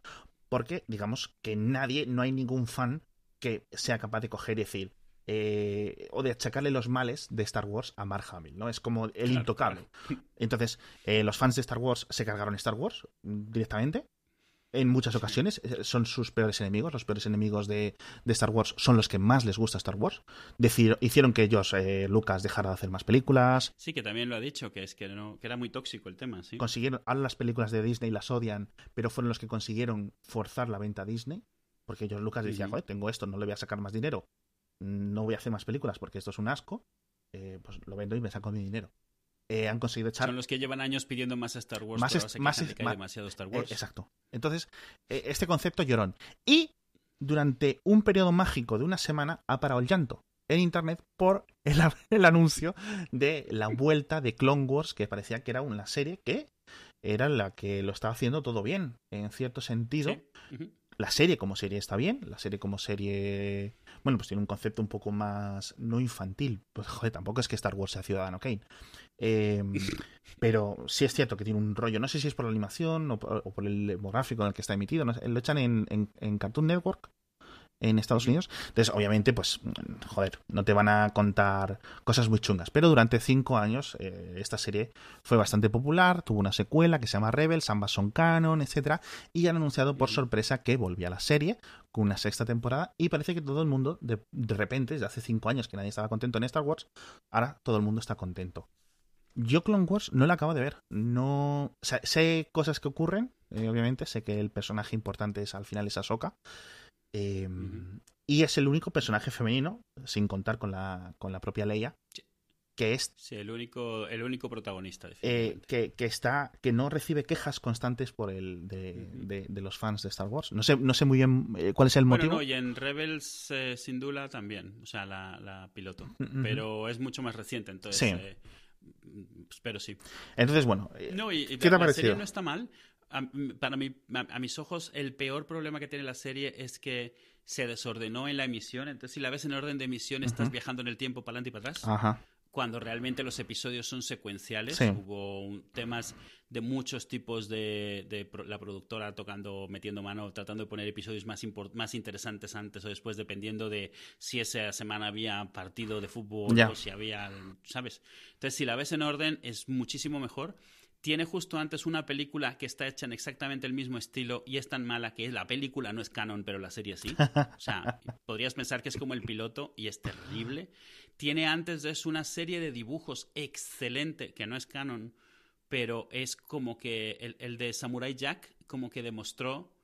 porque, digamos, que nadie, no hay ningún fan que sea capaz de coger y decir, eh, o de achacarle los males de Star Wars a Mark Hamill, ¿no? Es como el intocable. Entonces, eh, los fans de Star Wars se cargaron Star Wars directamente. En muchas ocasiones eh, son sus peores enemigos. Los peores enemigos de, Star Wars son los que más les gusta Star Wars. hicieron que ellos, Lucas, dejara de hacer más películas. Sí, que también lo ha dicho, que es que, no, que era muy tóxico el tema. ¿sí? Consiguieron, ahora las películas de Disney las odian, pero fueron los que consiguieron forzar la venta a Disney. Porque ellos, Lucas, decía, joder, tengo esto, no le voy a sacar más dinero no voy a hacer más películas porque esto es un asco, eh, pues lo vendo y me saco mi dinero. Eh, han conseguido echar. Son los que llevan años pidiendo más Star Wars, más, pero más, que hay demasiado Star Wars. Eh, exacto. Entonces, este concepto llorón. Y durante un periodo mágico de una semana ha parado el llanto en internet por el, el, anuncio de la vuelta de Clone Wars, que parecía que era una serie que era la que lo estaba haciendo todo bien, en cierto sentido. La serie como serie está bien, la serie como serie bueno, pues tiene un concepto un poco más, no infantil, pues joder, tampoco es que Star Wars sea Ciudadano Kane. Em, pero sí es cierto que tiene un rollo, no sé si es por la animación o por, el demográfico en el que está emitido, lo echan en, en Cartoon Network, en Estados Unidos. Entonces, obviamente, pues, joder, no te van a contar cosas muy chungas. Pero durante cinco años eh, esta serie fue bastante popular, tuvo una secuela que se llama Rebels, ambas son canon, etcétera, y han anunciado por sorpresa que volvía la serie con una sexta temporada y parece que todo el mundo, de, repente, desde hace cinco años que nadie estaba contento en Star Wars, ahora todo el mundo está contento. Yo Clone Wars no la acabo de ver. No sé cosas que ocurren, eh, obviamente, sé que el personaje importante es al final es Ahsoka. Em, y es el único personaje femenino, sin contar con la, con la propia Leia, que es Sí, el único, el único protagonista. eh, que, que está que no recibe quejas constantes por el de, de- de los fans de Star Wars no sé no sé muy bien eh, cuál es el Bueno, motivo no, y en Rebels eh, sin Dula también, o sea, la, la piloto. Pero es mucho más reciente, entonces. Sí. eh, mm, pero sí. entonces bueno eh, No, y, y ¿Qué te ha la parecido? serie no está mal. A- para mí, a, a mis ojos, el peor problema que tiene la serie es que se desordenó en la emisión. Entonces, si la ves en orden de emisión, estás Ujú. viajando en el tiempo para adelante y para atrás. ajá Cuando realmente los episodios son secuenciales. Sí. Hubo un- temas de muchos tipos de, de pro- la productora tocando, metiendo mano, tratando de poner episodios más, impor- más interesantes antes o después, dependiendo de si esa semana había partido de fútbol Ya. o si había, ¿sabes? Entonces, si la ves en orden, es muchísimo mejor. Tiene justo antes una película que está hecha en exactamente el mismo estilo y es tan mala que la película no es canon, pero la serie sí. O sea, podrías pensar que es como el piloto y es terrible. Tiene antes de eso una serie de dibujos excelente, que no es canon, pero es como que el, el de Samurai Jack como que demostró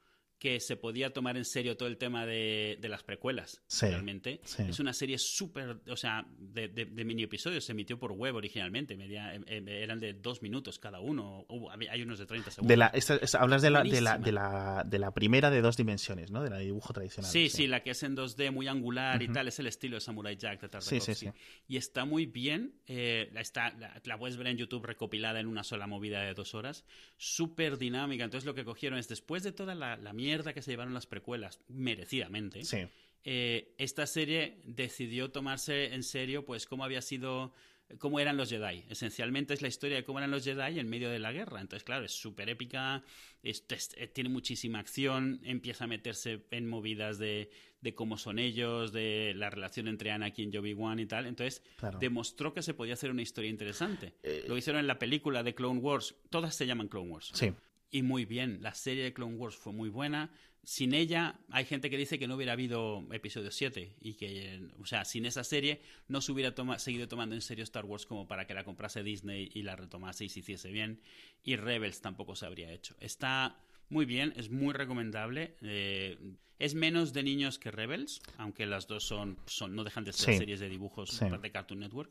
que se podía tomar en serio todo el tema de, de las precuelas, Sí, realmente. sí. Es una serie súper, o sea, de, de- de mini episodios. Se emitió por web originalmente. media- em- em- eran de dos minutos cada uno. Había- hay unos de 30 segundos. la, esta- esta- hablas de la, de, la, la, de la primera de dos dimensiones, ¿no? De la dibujo tradicional. Sí, sí, la que es en 2D, muy angular y Ujú. tal, es el estilo de Samurai Jack de Sí, Tartakovsky. sí, sí. Y está muy bien, eh, está, la, puedes ver en YouTube recopilada en una sola movida de dos horas, súper dinámica. Entonces lo que cogieron es, después de toda la, la mierda que se llevaron las precuelas, merecidamente, Sí, eh, esta serie decidió tomarse en serio pues cómo había sido cómo eran los Jedi. Esencialmente es la historia de cómo eran los Jedi en medio de la guerra. Entonces, claro, es súper épica, es- es- eh, tiene muchísima acción, empieza a meterse en movidas de, de cómo son ellos, de la relación entre Anakin y Obi-Wan y tal. Entonces, claro. demostró que se podía hacer una historia interesante. Eh, Lo hicieron en la película de Clone Wars. Todas se llaman Clone Wars. Sí, Y muy bien, la serie de Clone Wars fue muy buena. Sin ella, hay gente que dice que no hubiera habido episodio 7 y que, o sea, sin esa serie no se hubiera toma- seguido tomando en serio Star Wars como para que la comprase Disney y la retomase y se hiciese bien. Y Rebels tampoco se habría hecho. Está muy bien, es muy recomendable. eh, es menos de niños que Rebels, aunque las dos son, son no dejan de ser Sí. series de dibujos Sí. de Cartoon Network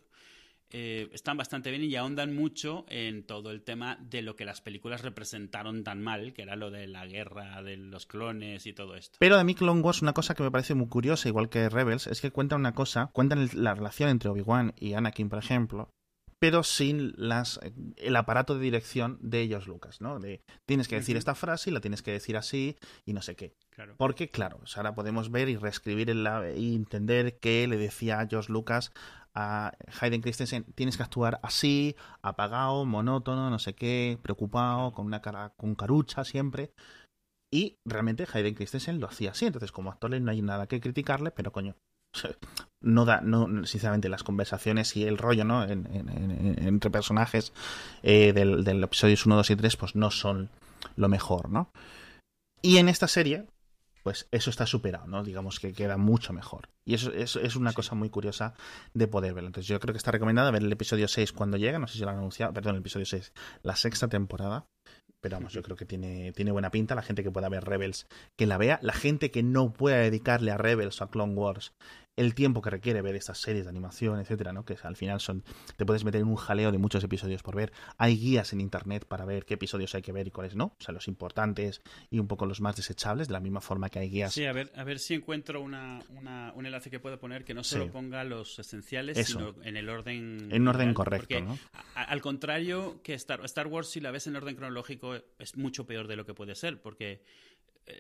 eh, están bastante bien y ahondan mucho en todo el tema de lo que las películas representaron tan mal, que era lo de la guerra de los clones y todo esto. Pero a mí Clone Wars, una cosa que me parece muy curiosa, igual que Rebels, es que cuentan una cosa, cuentan la relación entre Obi-Wan y Anakin, por ejemplo, pero sin las el aparato de dirección de ellos, Lucas, ¿no? De tienes que decir esta frase y la tienes que decir así y no sé qué. Claro. Porque, claro, ahora podemos ver y reescribir y entender que le decía a George Lucas a Hayden Christensen, tienes que actuar así, apagado, monótono, no sé qué, preocupado, con una cara, con carucha siempre. Y realmente Hayden Christensen lo hacía así. Entonces, como actor no hay nada que criticarle, pero coño, no da, no, sinceramente, las conversaciones y el rollo, ¿no? En- en- en- entre personajes eh, del, del episodios 1, 2 y 3, pues no son lo mejor, ¿no? Y en esta serie, pues eso está superado, ¿no? Digamos que queda mucho mejor. Y eso, eso es una Sí. cosa muy curiosa de poder verlo. Entonces yo creo que está recomendada ver el episodio 6 cuando llega, no sé si lo han anunciado, perdón, el episodio 6, la sexta temporada. Pero vamos, yo creo que tiene, tiene buena pinta. La gente que pueda ver Rebels, que la vea. La gente que no pueda dedicarle a Rebels o a Clone Wars el tiempo que requiere ver estas series de animación, etcétera, ¿no? Que al final son. Te puedes meter en un jaleo de muchos episodios por ver. Hay guías en internet para ver qué episodios hay que ver y cuáles no. O sea, los importantes y un poco los más desechables, de la misma forma que hay guías. Sí, a ver, a ver si encuentro una, una- un enlace que pueda poner que no solo Sí. ponga los esenciales, Eso. sino en el orden. En orden real, correcto, ¿no? a- al contrario que Star, Star Wars, si la ves en orden cronológico, es mucho peor de lo que puede ser, porque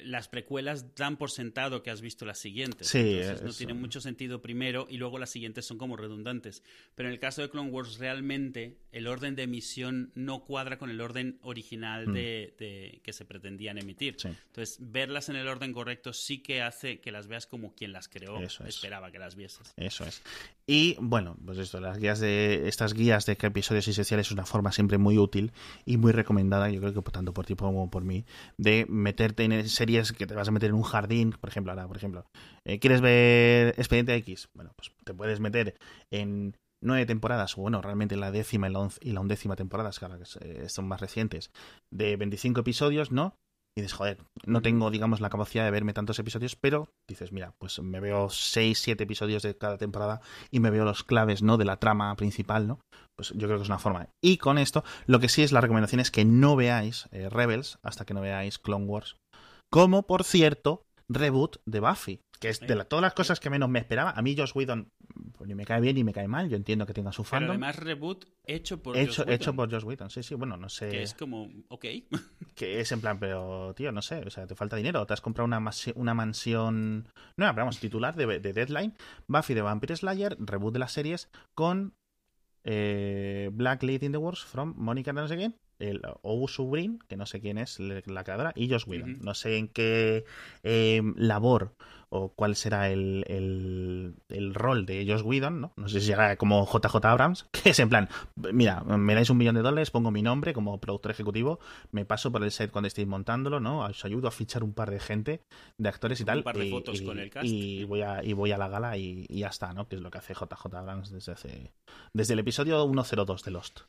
las precuelas dan por sentado que has visto las siguientes. Sí, Entonces no eso. tiene mucho sentido primero y luego las siguientes son como redundantes. Pero en el caso de Clone Wars, realmente el orden de emisión no cuadra con el orden original Mm. de, de- que se pretendían emitir. Sí. Entonces, verlas en el orden correcto sí que hace que las veas como quien las creó Eso es. esperaba que las vieses. Eso es. Y bueno, pues esto, las guías de estas guías de episodios esenciales es una forma siempre muy útil y muy recomendada, yo creo que tanto por ti como por mí, de meterte en series que te vas a meter en un jardín, por ejemplo, ahora, por ejemplo, eh, ¿quieres ver Expediente X? Bueno, pues te puedes meter en nueve temporadas, o bueno, realmente la décima y la, once- y la undécima temporadas, que ahora eh, son más recientes, de 25 episodios, ¿no? y dices, joder, no tengo, digamos, la capacidad de verme tantos episodios, pero dices, mira, pues me veo 6, 7 episodios de cada temporada y me veo los claves, ¿no? De la trama principal, ¿no? Pues yo creo que es una forma. Y con esto, lo que sí es la recomendación es que no veáis eh, Rebels hasta que no veáis Clone Wars. Como, por cierto, reboot de Buffy, que es de todas las cosas que menos me esperaba. A mí Josh Whedon pues, ni me cae bien ni me cae mal, yo entiendo que tenga su fandom. Pero además reboot hecho por hecho, Joss Whedon. Hecho por Josh Whedon, sí, sí, bueno, no sé. Que es como, ok. que es en plan, pero tío, no sé, o sea, te falta dinero, te has comprado una, una mansión pero vamos, titular de, de Deadline, Buffy de Vampire Slayer, reboot de las series con eh, Black Lady in the Wars from Monica no sé quién, el Subrin, que no sé quién es la creadora, y Josh Whedon. No sé en qué eh, labor o cuál será el, el, rol de Josh Whedon, ¿no? No sé si será como JJ Abrams, que es en plan, mira, me dais un millón de dólares, pongo mi nombre como productor ejecutivo, me paso por el set cuando estéis montándolo, ¿no? Os ayudo a fichar un par de gente, de actores y tal. Un par de y, fotos con el cast. Y voy, a, y voy a la gala y, y ya está, ¿no? Que es lo que hace JJ Abrams desde, hace, desde el episodio 102 de Lost.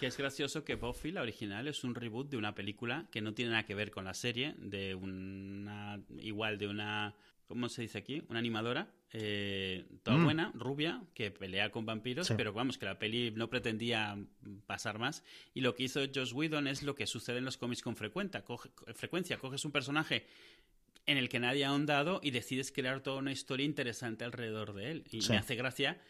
Que es gracioso que Buffy, la original, es un reboot de una película que no tiene nada que ver con la serie, de una. igual de una. ¿Cómo se dice aquí? Una animadora, eh, toda Mm. buena, rubia, que pelea con vampiros, Sí. pero vamos, que la peli no pretendía pasar más. Y lo que hizo Joss Whedon es lo que sucede en los cómics con frecuencia. Coge, frecuencia. Coges un personaje en el que nadie ha ahondado y decides crear toda una historia interesante alrededor de él. Y Sí. me hace gracia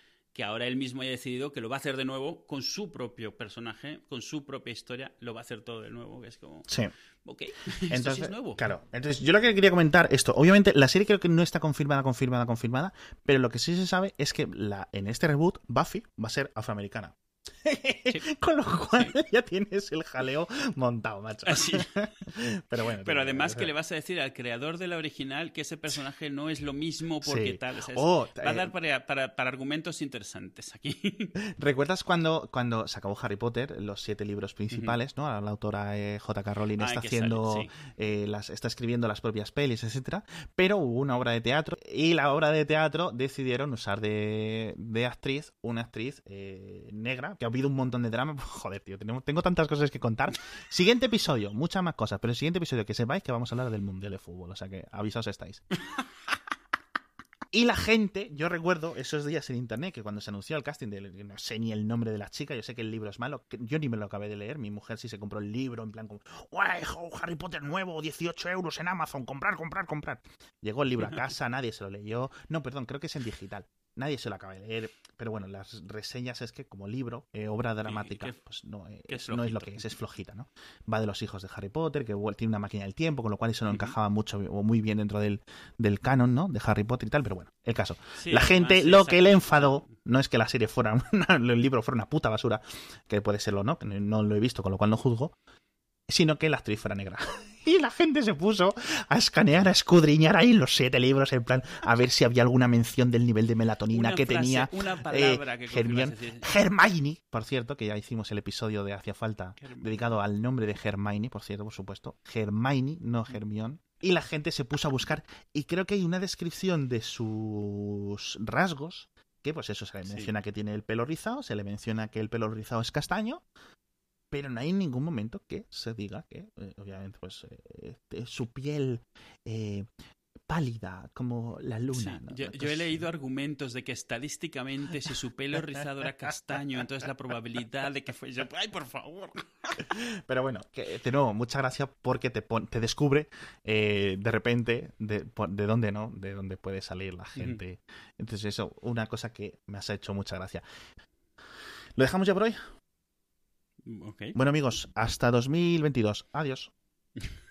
que ahora él mismo haya decidido que lo va a hacer de nuevo con su propio personaje, con su propia historia, lo va a hacer todo de nuevo, que es como, Sí. ok, esto sí Entonces, es nuevo. claro. Entonces, yo lo que quería comentar esto, obviamente la serie creo que no está confirmada, confirmada, confirmada, pero lo que sí se sabe es que la, en este reboot Buffy va a ser afroamericana. Con lo cual ya tienes el jaleo montado, macho. Así. pero bueno. Pero además que le vas a decir al creador de la original que ese personaje no es lo mismo porque Sí. tal. o sea, es- Oh, va a eh, dar para, para- para argumentos interesantes aquí. ¿Recuerdas cuando, cuando se acabó Harry Potter, los siete libros principales, ¿no? La autora eh, J.K. Rowling Ah, está haciendo, sale, eh, las, está escribiendo las propias pelis, etcétera. Pero hubo una obra de teatro y la obra de teatro decidieron usar de, de actriz una actriz eh, que ha habido un montón de drama. Joder, tío, tengo tantas cosas que contar. Siguiente episodio, muchas más cosas, pero el siguiente episodio que sepáis que vamos a hablar del Mundial de Fútbol, o sea que avisaos estáis. Y la gente, yo recuerdo esos días en internet que cuando se anunció el casting, de, no sé ni el nombre de la chica, yo sé que el libro es malo, que yo ni me lo acabé de leer, mi mujer sí se compró el libro en plan como, ¡guay, jo, Harry Potter nuevo, 18 euros en Amazon, comprar, comprar, comprar! Llegó el libro a casa, nadie se lo leyó, no, perdón, creo que es en digital, nadie se lo acaba de leer, pero bueno, las reseñas es que como libro, eh, obra dramática, pues no, eh, es no es lo que es, es flojita, ¿no? Va de los hijos de Harry Potter, que tiene una máquina del tiempo, con lo cual eso no encajaba mucho o muy bien dentro del, del canon, ¿no? De Harry Potter y tal, pero bueno, el caso. Sí, la además, gente, sí, lo que le enfadó, no es que la serie fuera, una- el libro fuera una puta basura, que puede serlo, ¿no? Que no- no lo he visto, con lo cual no juzgo, sino que la actriz fuera negra. Y la gente se puso a escanear, a escudriñar ahí los siete libros, en plan, a ver si había alguna mención del nivel de melatonina Una que frase, tenía una eh, palabra que decir, Hermione, por cierto, que ya hicimos el episodio de Hacía Falta, Hermione. dedicado al nombre de Hermione, por cierto, por supuesto. Hermione, no Hermione. Y la gente se puso a buscar, y creo que hay una descripción de sus rasgos, que pues eso, se le Sí. menciona que tiene el pelo rizado, se le menciona que el pelo rizado es castaño, pero no hay ningún momento que se diga que, eh, obviamente, pues eh, eh, su piel eh, pálida como la Sí, luna. ¿no? yo, yo he leído argumentos de que estadísticamente si su pelo rizado era castaño, entonces la probabilidad de que fuese... ¡Ay, por favor! Pero bueno, que, de nuevo, muchas gracias porque te, pon- te descubre eh, de repente de, de dónde no, de dónde puede salir la gente. Entonces eso, una cosa que me has hecho mucha gracia. ¿Lo dejamos ya por hoy? Bueno amigos, hasta 2022. Adiós.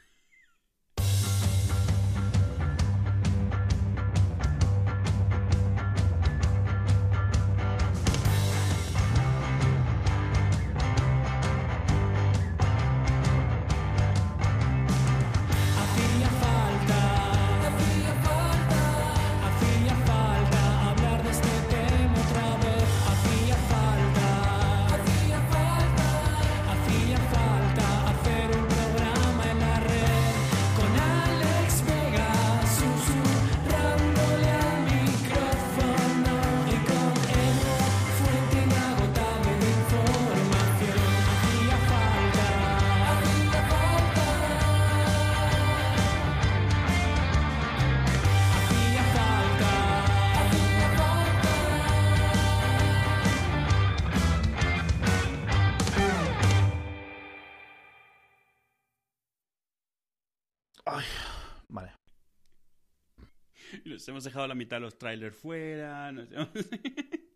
dejado la mitad de los trailers fuera. hemos-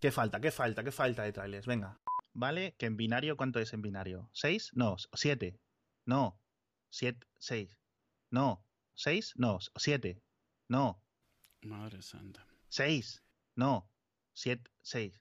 ¿Qué falta? ¿Qué falta? ¿Qué falta de trailers? Venga. Vale, que en binario, ¿cuánto es en binario? ¿Seis? No, siete. No. Siete, seis. No. ¿Seis? No. Siete. No. Madre santa. Seis. No. Siete, seis.